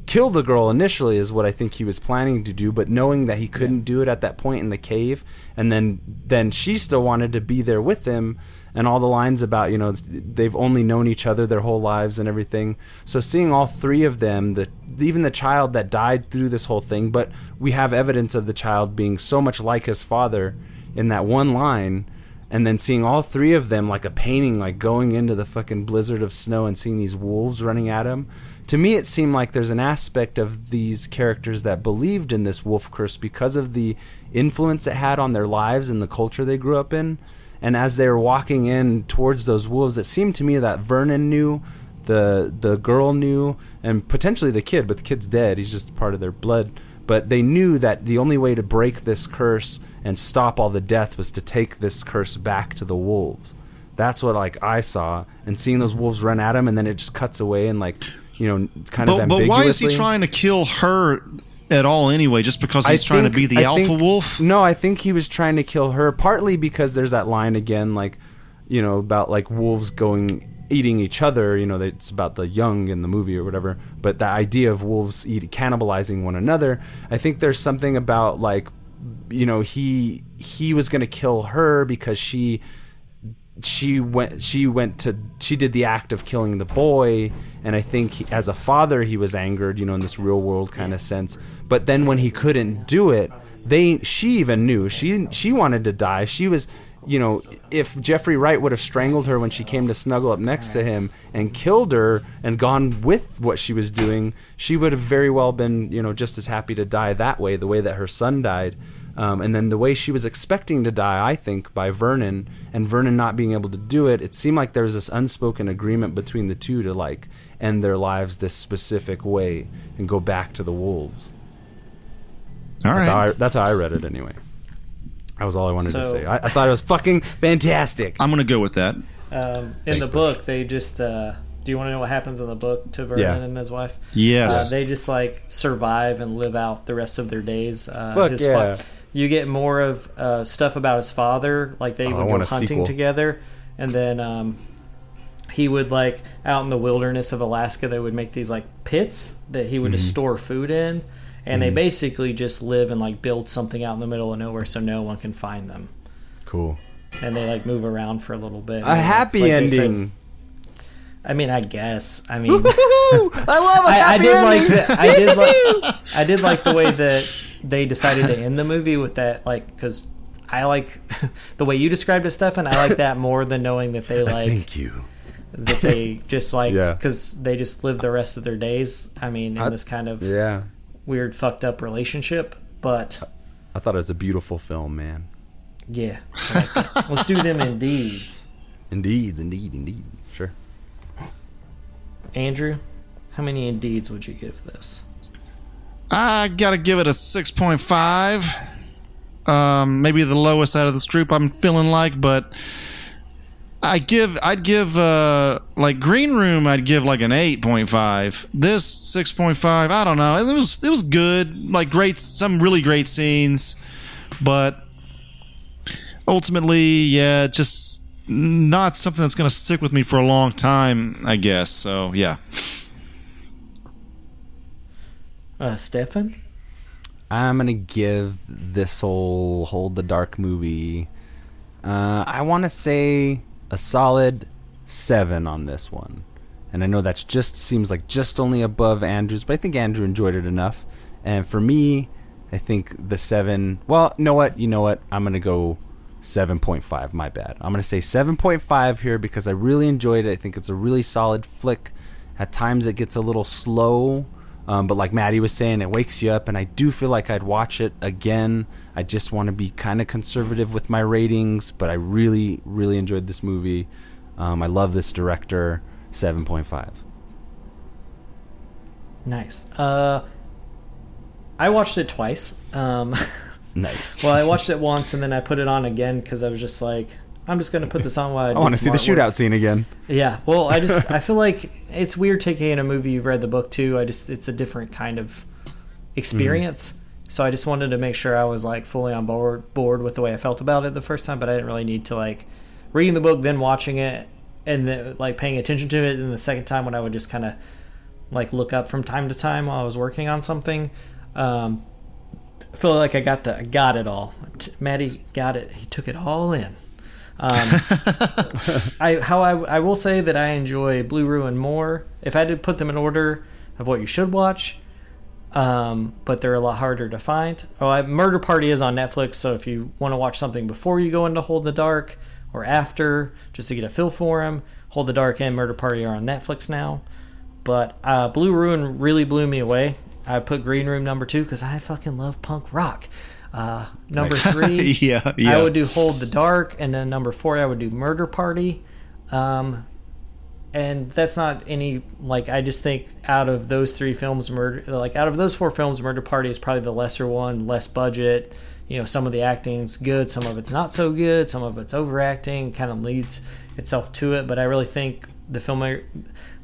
kill the girl initially is what I think he was planning to do, but knowing that he couldn't do it at that point in the cave, and then then she still wanted to be there with him, and all the lines about you know they've only known each other their whole lives and everything. So seeing all three of them, the even the child that died through this whole thing, but we have evidence of the child being so much like his father in that one line and then seeing all three of them like a painting like going into the fucking blizzard of snow and seeing these wolves running at him to me it seemed like there's an aspect of these characters that believed in this wolf curse because of the influence it had on their lives and the culture they grew up in and as they were walking in towards those wolves it seemed to me that vernon knew the the girl knew and potentially the kid but the kid's dead. He's just part of their blood. But they knew that the only way to break this curse and stop all the death was to take this curse back to the wolves. That's what like i saw. And seeing those wolves run at him and then it just cuts away and like you know kind But, of but why is he trying to kill her at all anyway? Just because he's trying to be the I alpha think- wolf? No, I think he was trying to kill her partly because there's that line again, like you know about like wolves going eating each other. You know, it's about the young in the movie or whatever. But the idea of wolves eat cannibalizing one another, I think there's something about like you know he he was going to kill her because she she went she went to she did the act of killing the boy and i think he, as a father he was angered you know in this real world kind of sense. But then when he couldn't do it they she even knew. She she wanted to die. She was you know if jeffrey wright would have strangled her when she came to snuggle up next to him and killed her and gone with what she was doing she would have very well been you know just as happy to die that way the way that her son died um, and then the way she was expecting to die, I think, by Vernon, and Vernon not being able to do it, it seemed like there was this unspoken agreement between the two to like end their lives this specific way and go back to the wolves. All That's, how I, that's how I read it anyway. That was all I wanted to say. I, I thought it was fucking fantastic. I'm going to go with that. Um, in the book, they just. Uh, do you want to know what happens in the book to Vernon Yeah. and his wife? Yes. Uh, they just like survive and live out the rest of their days. Uh, Fuck his yeah. You get more of uh, stuff about his father. Like they Oh, would go hunting sequel. together, and then um, he would like out in the wilderness of Alaska. They would make these like pits that he would Mm-hmm. just store food in, and they basically just live and like build something out in the middle of nowhere so no one can find them. cool. And they like move around for a little bit. A happy Like ending. I mean, I guess. I mean. I love a I, I happy did ending. like the, I did like I did like the way that they decided to end the movie with that like because I like the way you described it, Stefan. I like that more than knowing that they like Thank you. that they just like Yeah. because they just live the rest of their days. I mean, in I- this kind of Yeah. weird fucked up relationship, but I thought it was a beautiful film, man. yeah, like let's do them in deeds. Indeed, indeed, indeed. Sure. Andrew, how many indeeds would you give this? I got to give it a 6.5. Um, maybe the lowest out of this group I'm feeling like, but I give I'd give uh like Green Room I'd give like an 8.5. This 6.5, I don't know. It was it was good. Like great some really great scenes, but ultimately, yeah, just not something that's going to stick with me for a long time, I guess. So, yeah. Uh, Stefan, I'm gonna give this whole Hold the Dark movie. Uh, I want to say a solid seven on this one, and I know that's just seems like just only above Andrew's, but I think Andrew enjoyed it enough. And for me, I think the seven. Well, you know what? You know what? I'm gonna go seven point five. My bad. I'm gonna say seven point five here because I really enjoyed it. I think it's a really solid flick. At times it gets a little slow. Um, but like Maddie was saying, it wakes you up, and I do feel like I'd watch it again. I just want to be kind of conservative with my ratings, but I really, really enjoyed this movie. Um, I love this director. Seven point five. nice. Uh, I watched it twice. Um, Nice. well, I watched it once and then I put it on again because I was just like, I'm just gonna put this on while I, I want to see the shootout scene again. Yeah. Well, I just I feel like it's weird taking in a movie you've read the book too. I just it's a different kind of experience. So I just wanted to make sure I was like fully on board board with the way I felt about it the first time, but I didn't really need to like reading the book then watching it and then like paying attention to it. And the second time when I would just kind of like look up from time to time while I was working on something. Um, I feel like I got the I got it all. T- Maddie got it. He took it all in. Um, I how I I will say that I enjoy Blue Ruin more. If I had to put them in order of what you should watch, um, but they're a lot harder to find. Oh, I, Murder Party is on Netflix, so if you want to watch something before you go into Hold the Dark or after, just to get a feel for them, Hold the Dark and Murder Party are on Netflix now. But uh, Blue Ruin really blew me away. I put Green Room number two because I fucking love punk rock. Uh, number three, Yeah, yeah. I would do Hold the Dark, and then number four, I would do Murder Party. Um, and that's not any like I just think out of those three films, murder like out of those four films, Murder Party is probably the lesser one, less budget. You know, some of the acting's good, some of it's not so good, some of it's overacting, kind of leads itself to it. But I really think the film,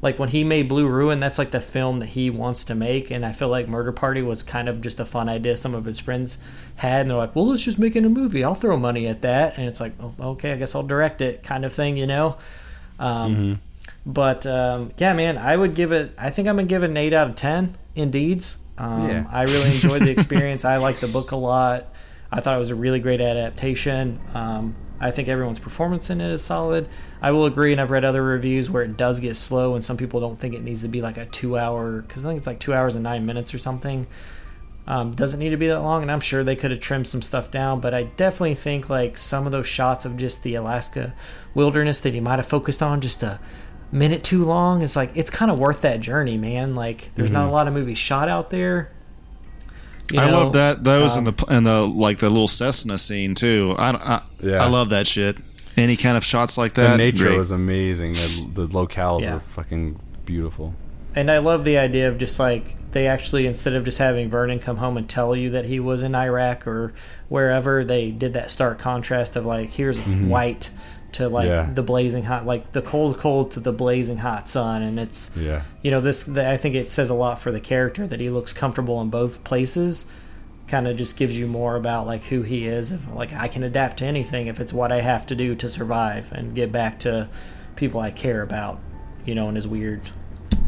like when he made Blue Ruin, that's like the film that he wants to make, and I feel like Murder Party was kind of just a fun idea some of his friends had, and they're like, "Well, let's just make it a movie. I'll throw money at that," and it's like, oh, "Okay, I guess I'll direct it," kind of thing, you know. Um, But um, yeah, man, I would give it. I think I'm gonna give it an eight out of ten. Indeeds, um, Yeah. I really enjoyed the experience. I liked the book a lot. I thought it was a really great adaptation. Um, I think everyone's performance in it is solid. I will agree, and I've read other reviews where it does get slow, and some people don't think it needs to be like a two-hour because I think it's like two hours and nine minutes or something. Um, doesn't need to be that long, and I'm sure they could have trimmed some stuff down. But I definitely think like some of those shots of just the Alaska wilderness that he might have focused on just a minute too long is like it's kind of worth that journey, man. Like there's not a lot of movies shot out there. You I know, love that those um, and the and the like the little Cessna scene too. I I, Yeah. I love that shit. Any kind of shots like The that. nature great. was amazing. The, the locales Yeah. were fucking beautiful. And I love the idea of just like they actually instead of just having Vernon come home and tell you that he was in Iraq or wherever, they did that stark contrast of like here's white to like Yeah. the blazing hot, like the cold cold to the blazing hot sun, and it's Yeah. you know this. The, I think it says a lot for the character that he looks comfortable in both places. Kind of just gives you more about like who he is. If, like I can adapt to anything if it's what I have to do to survive and get back to people I care about. You know, in his weird,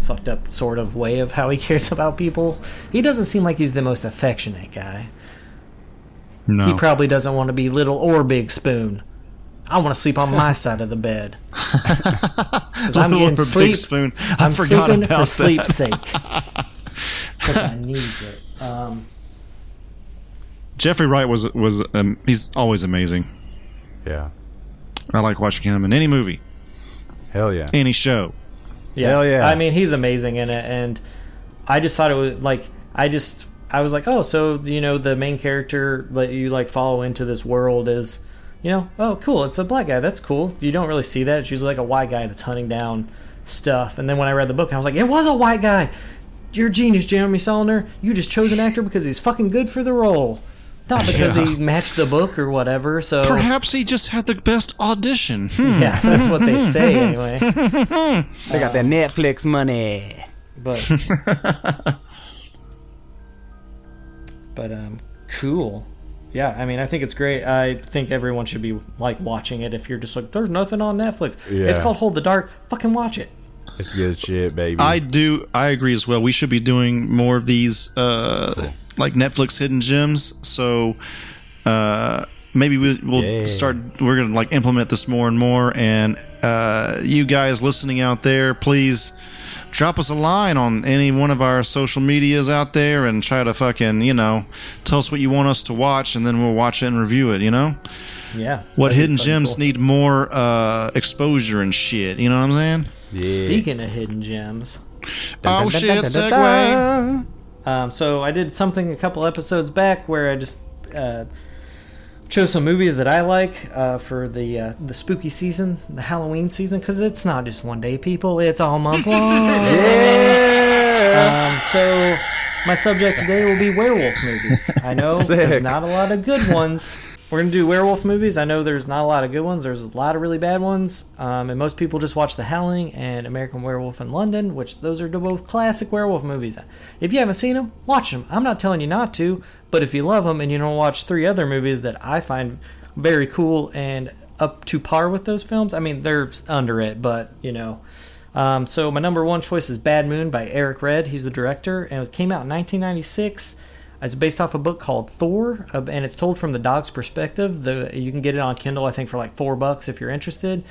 fucked up sort of way of how he cares about people. He doesn't seem like he's the most affectionate guy. No. He probably doesn't want to be little or big spoon. I want to sleep on my side of the bed. I'm Little getting or Big sleep. Spoon. I I'm forgot sleeping about for that. sleep's sake. Because I need it. Um, Jeffrey Wright was was um, he's always amazing. Yeah. I like watching him in any movie, Hell yeah. any show. yeah. Hell yeah. I mean, he's amazing in it, and I just thought it was like I just I was like, oh, so you know, the main character that you like follow into this world is, you know, oh, cool, it's a black guy. That's cool. You don't really see that. It's usually like a white guy that's hunting down stuff. And then when I read the book, I was like, it was a white guy. You're a genius, Jeremy Saulnier. You just chose an actor because he's fucking good for the role. Not because he matched the book or whatever. So Perhaps he just had the best audition. Hmm. yeah, that's what they say anyway. They got that Netflix money. But but um, cool. Yeah, I mean, I think it's great. I think everyone should be like watching it. If you're just like, there's nothing on Netflix. Yeah. It's called Hold the Dark. Fucking watch it. It's good shit, baby. I do. I agree as well. We should be doing more of these, uh, like Netflix hidden gems. So uh, maybe we, we'll Yeah. start. We're gonna like implement this more and more. And uh, you guys listening out there, please drop us a line on any one of our social medias out there and try to fucking you know tell us what you want us to watch, and then we'll watch it and review it. You know Yeah. what hidden gems cool. need more uh, exposure and shit. You know what I'm saying? yeah. Speaking of hidden gems, Oh shit! Segue. Um, so I did something a couple episodes back where I just uh, chose some movies that I like uh, for the uh, the spooky season, the Halloween season, because it's not just one day, people; it's all month long. Um, so my subject today will be werewolf movies. I know there's not a lot of good ones. We're gonna do werewolf movies. I know there's not a lot of good ones. There's a lot of really bad ones, um, and most people just watch The Howling and American Werewolf in London, which those are both classic werewolf movies. If you haven't seen them, watch them. I'm not telling you not to, but if you love them and you don't watch three other movies that I find very cool and up to par with those films, I mean they're under it, but you know. Um, so my number one choice is Bad Moon by Eric Red. He's the director, and it came out in 1996. It's based off a book called Thor, uh, and it's told from the dog's perspective. The you can get it on Kindle, I think, for like four bucks if you're interested.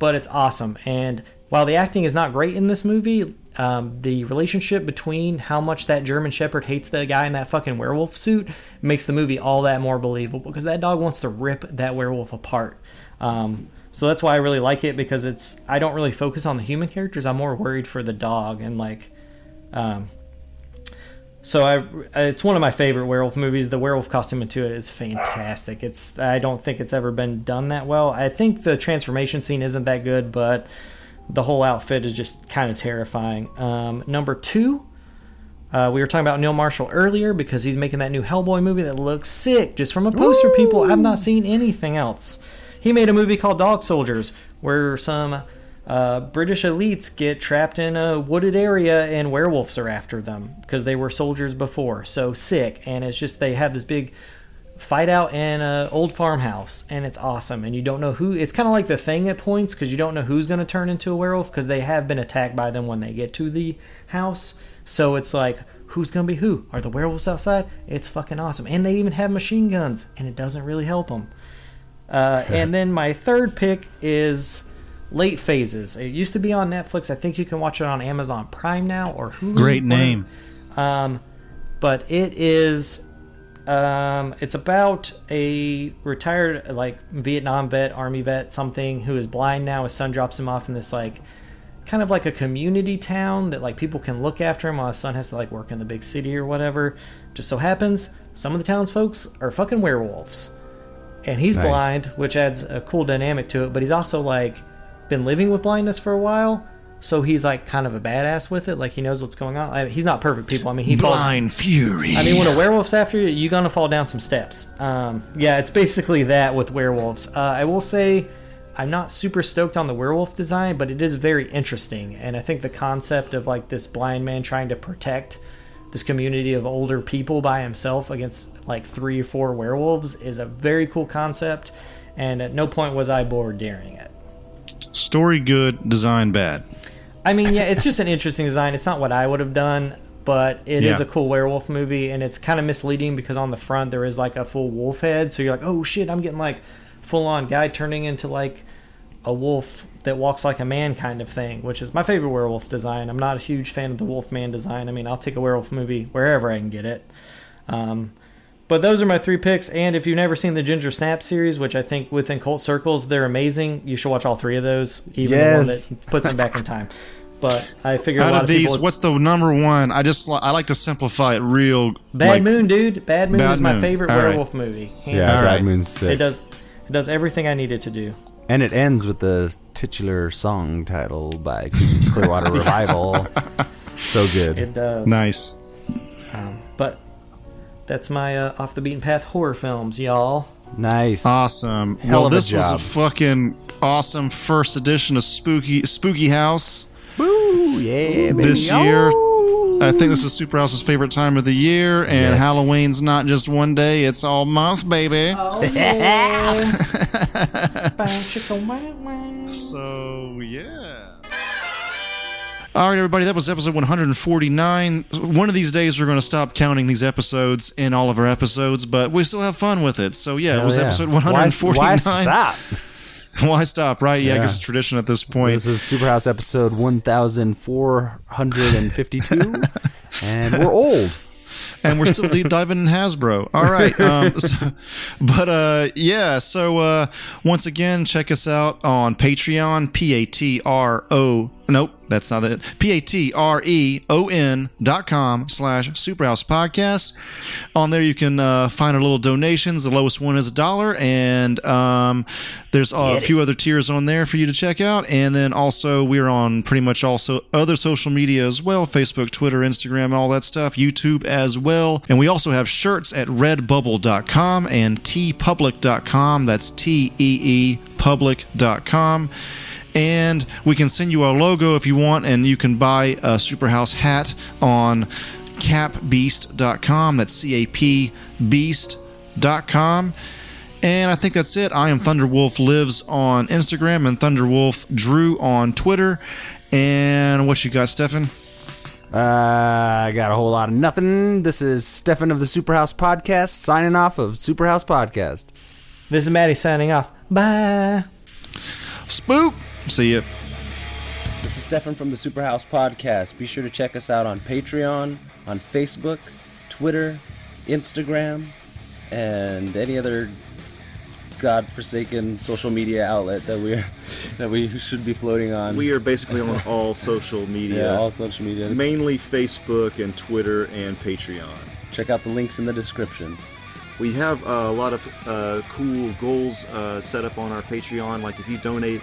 But it's awesome, and while the acting is not great in this movie, um, the relationship between how much that German Shepherd hates the guy in that fucking werewolf suit makes the movie all that more believable because that dog wants to rip that werewolf apart. Um, so that's why I really like it because it's I don't really focus on the human characters. I'm more worried for the dog and like, um, so I it's one of my favorite werewolf movies. The werewolf costume into it is fantastic. It's I don't think it's ever been done that well. I think the transformation scene isn't that good, but the whole outfit is just kind of terrifying. Um, number two. Uh, we were talking about Neil Marshall earlier because he's making that new Hellboy movie that looks sick just from a poster. People, I've not seen anything else. He made a movie called Dog Soldiers where some uh, British elites get trapped in a wooded area and werewolves are after them because they were soldiers before. So sick. And it's just they have this big fight out in an old farmhouse and it's awesome. And you don't know who it's kind of like the thing at points because you don't know who's going to turn into a werewolf because they have been attacked by them when they get to the house. So it's like who's going to be who? Are the werewolves outside? It's fucking awesome. And they even have machine guns and it doesn't really help them uh, and then my third pick is late phases. It used to be on netflix. I think you can watch it on amazon prime now or Hulu, Great name. Um, but it is um, it's about a retired like Vietnam vet, army vet, something who is blind now. His son drops him off in this like kind of like a community town that like people can look after him while his son has to like work in the big city or whatever. Just so happens some of the town's folks are fucking werewolves. And he's Nice. blind, which adds a cool dynamic to it, but he's also like been living with blindness for a while. So he's like kind of a badass with it, like he knows what's going on. I he's not perfect, people. I mean, he falls, Blind Fury. I mean, when a werewolf's after you, you're gonna fall down some steps. Um, yeah, it's basically that with werewolves. Uh, I will say, I'm not super stoked on the werewolf design, but it is very interesting, and I think the concept of like this blind man trying to protect this community of older people by himself against like three or four werewolves is a very cool concept. And at no point was I bored during it. Story good, design bad. I mean, yeah, it's just an interesting design. It's not what I would have done, but it is Yeah. a cool werewolf movie, and it's kind of misleading because on the front there is like a full wolf head, so you're like, oh shit, I'm getting like full on guy turning into like a wolf that walks like a man kind of thing, which is my favorite werewolf design. I'm not a huge fan of the Wolfman design. I mean, I'll take a werewolf movie wherever I can get it. Um, but those are my three picks. And if you've never seen the Ginger Snap series, which I think within cult circles they're amazing, you should watch all three of those, even Yes. the one that puts them back in time. But I figure a Out lot of of these, people. what's the number one? I just I like to simplify it real. Bad like, Moon, dude. Bad Moon Bad is my Moon. favorite All right. werewolf movie. Hands Yeah, down. Bad right. Moon's sick. It does. It does everything I needed to do. And it ends with the titular song title by Clearwater Revival. So good. It does. Nice. But that's my uh, off the beaten path horror films, y'all. Nice. Awesome. Hell well, of a this was a job. fucking awesome first edition of Spooky Spooky House Woo, yeah, this baby. year. Oh. I think this is Super House's favorite time of the year, and Yes. Halloween's not just one day; it's all month, baby. Oh, yeah. Bang, chicka, wang, wang. So yeah. All right, everybody, that was episode 149. One of these days, we're going to stop counting these episodes in all of our episodes, but we still have fun with it. So, yeah, it was yeah. episode 149. Why, stop? Why stop, right? Yeah, I guess it's tradition at this point. This is Superhouse episode 1452. and we're old. and we're still deep diving in Hasbro. All right, um, so- but uh, yeah. So uh, once again, check us out on Patreon, p a t r o Nope, that's not it. P A T R E O N dot com slash Superhouse Podcast. On there, you can uh, find our little donations. The lowest one is a dollar, and um, there's uh, a few other tiers on there for you to check out. And then also, we're on pretty much also other social media as well Facebook, Twitter, Instagram, all that stuff, YouTube as well. And we also have shirts at redbubble.com and teepublic.com. That's T E E public.com and we can send you our logo if you want and you can buy a superhouse hat on capbeast.com that's c-a-p beast.com and i think that's it i am thunderwolf lives on instagram and thunderwolf drew on twitter and what you got stefan Uh, I got a whole lot of nothing. This is Stefan of the Superhouse Podcast signing off of Superhouse Podcast. This is Maddie signing off. Bye. spook see ya This is Stefan from the Superhouse Podcast. Be sure to check us out on Patreon, on Facebook, Twitter, Instagram, and any other godforsaken social media outlet that we that we should be floating on. We are basically on all social media, yeah, all social media. mainly Facebook and Twitter and Patreon. Check out the links in the description. We have uh, a lot of uh, cool goals uh, set up on our Patreon. Like if you donate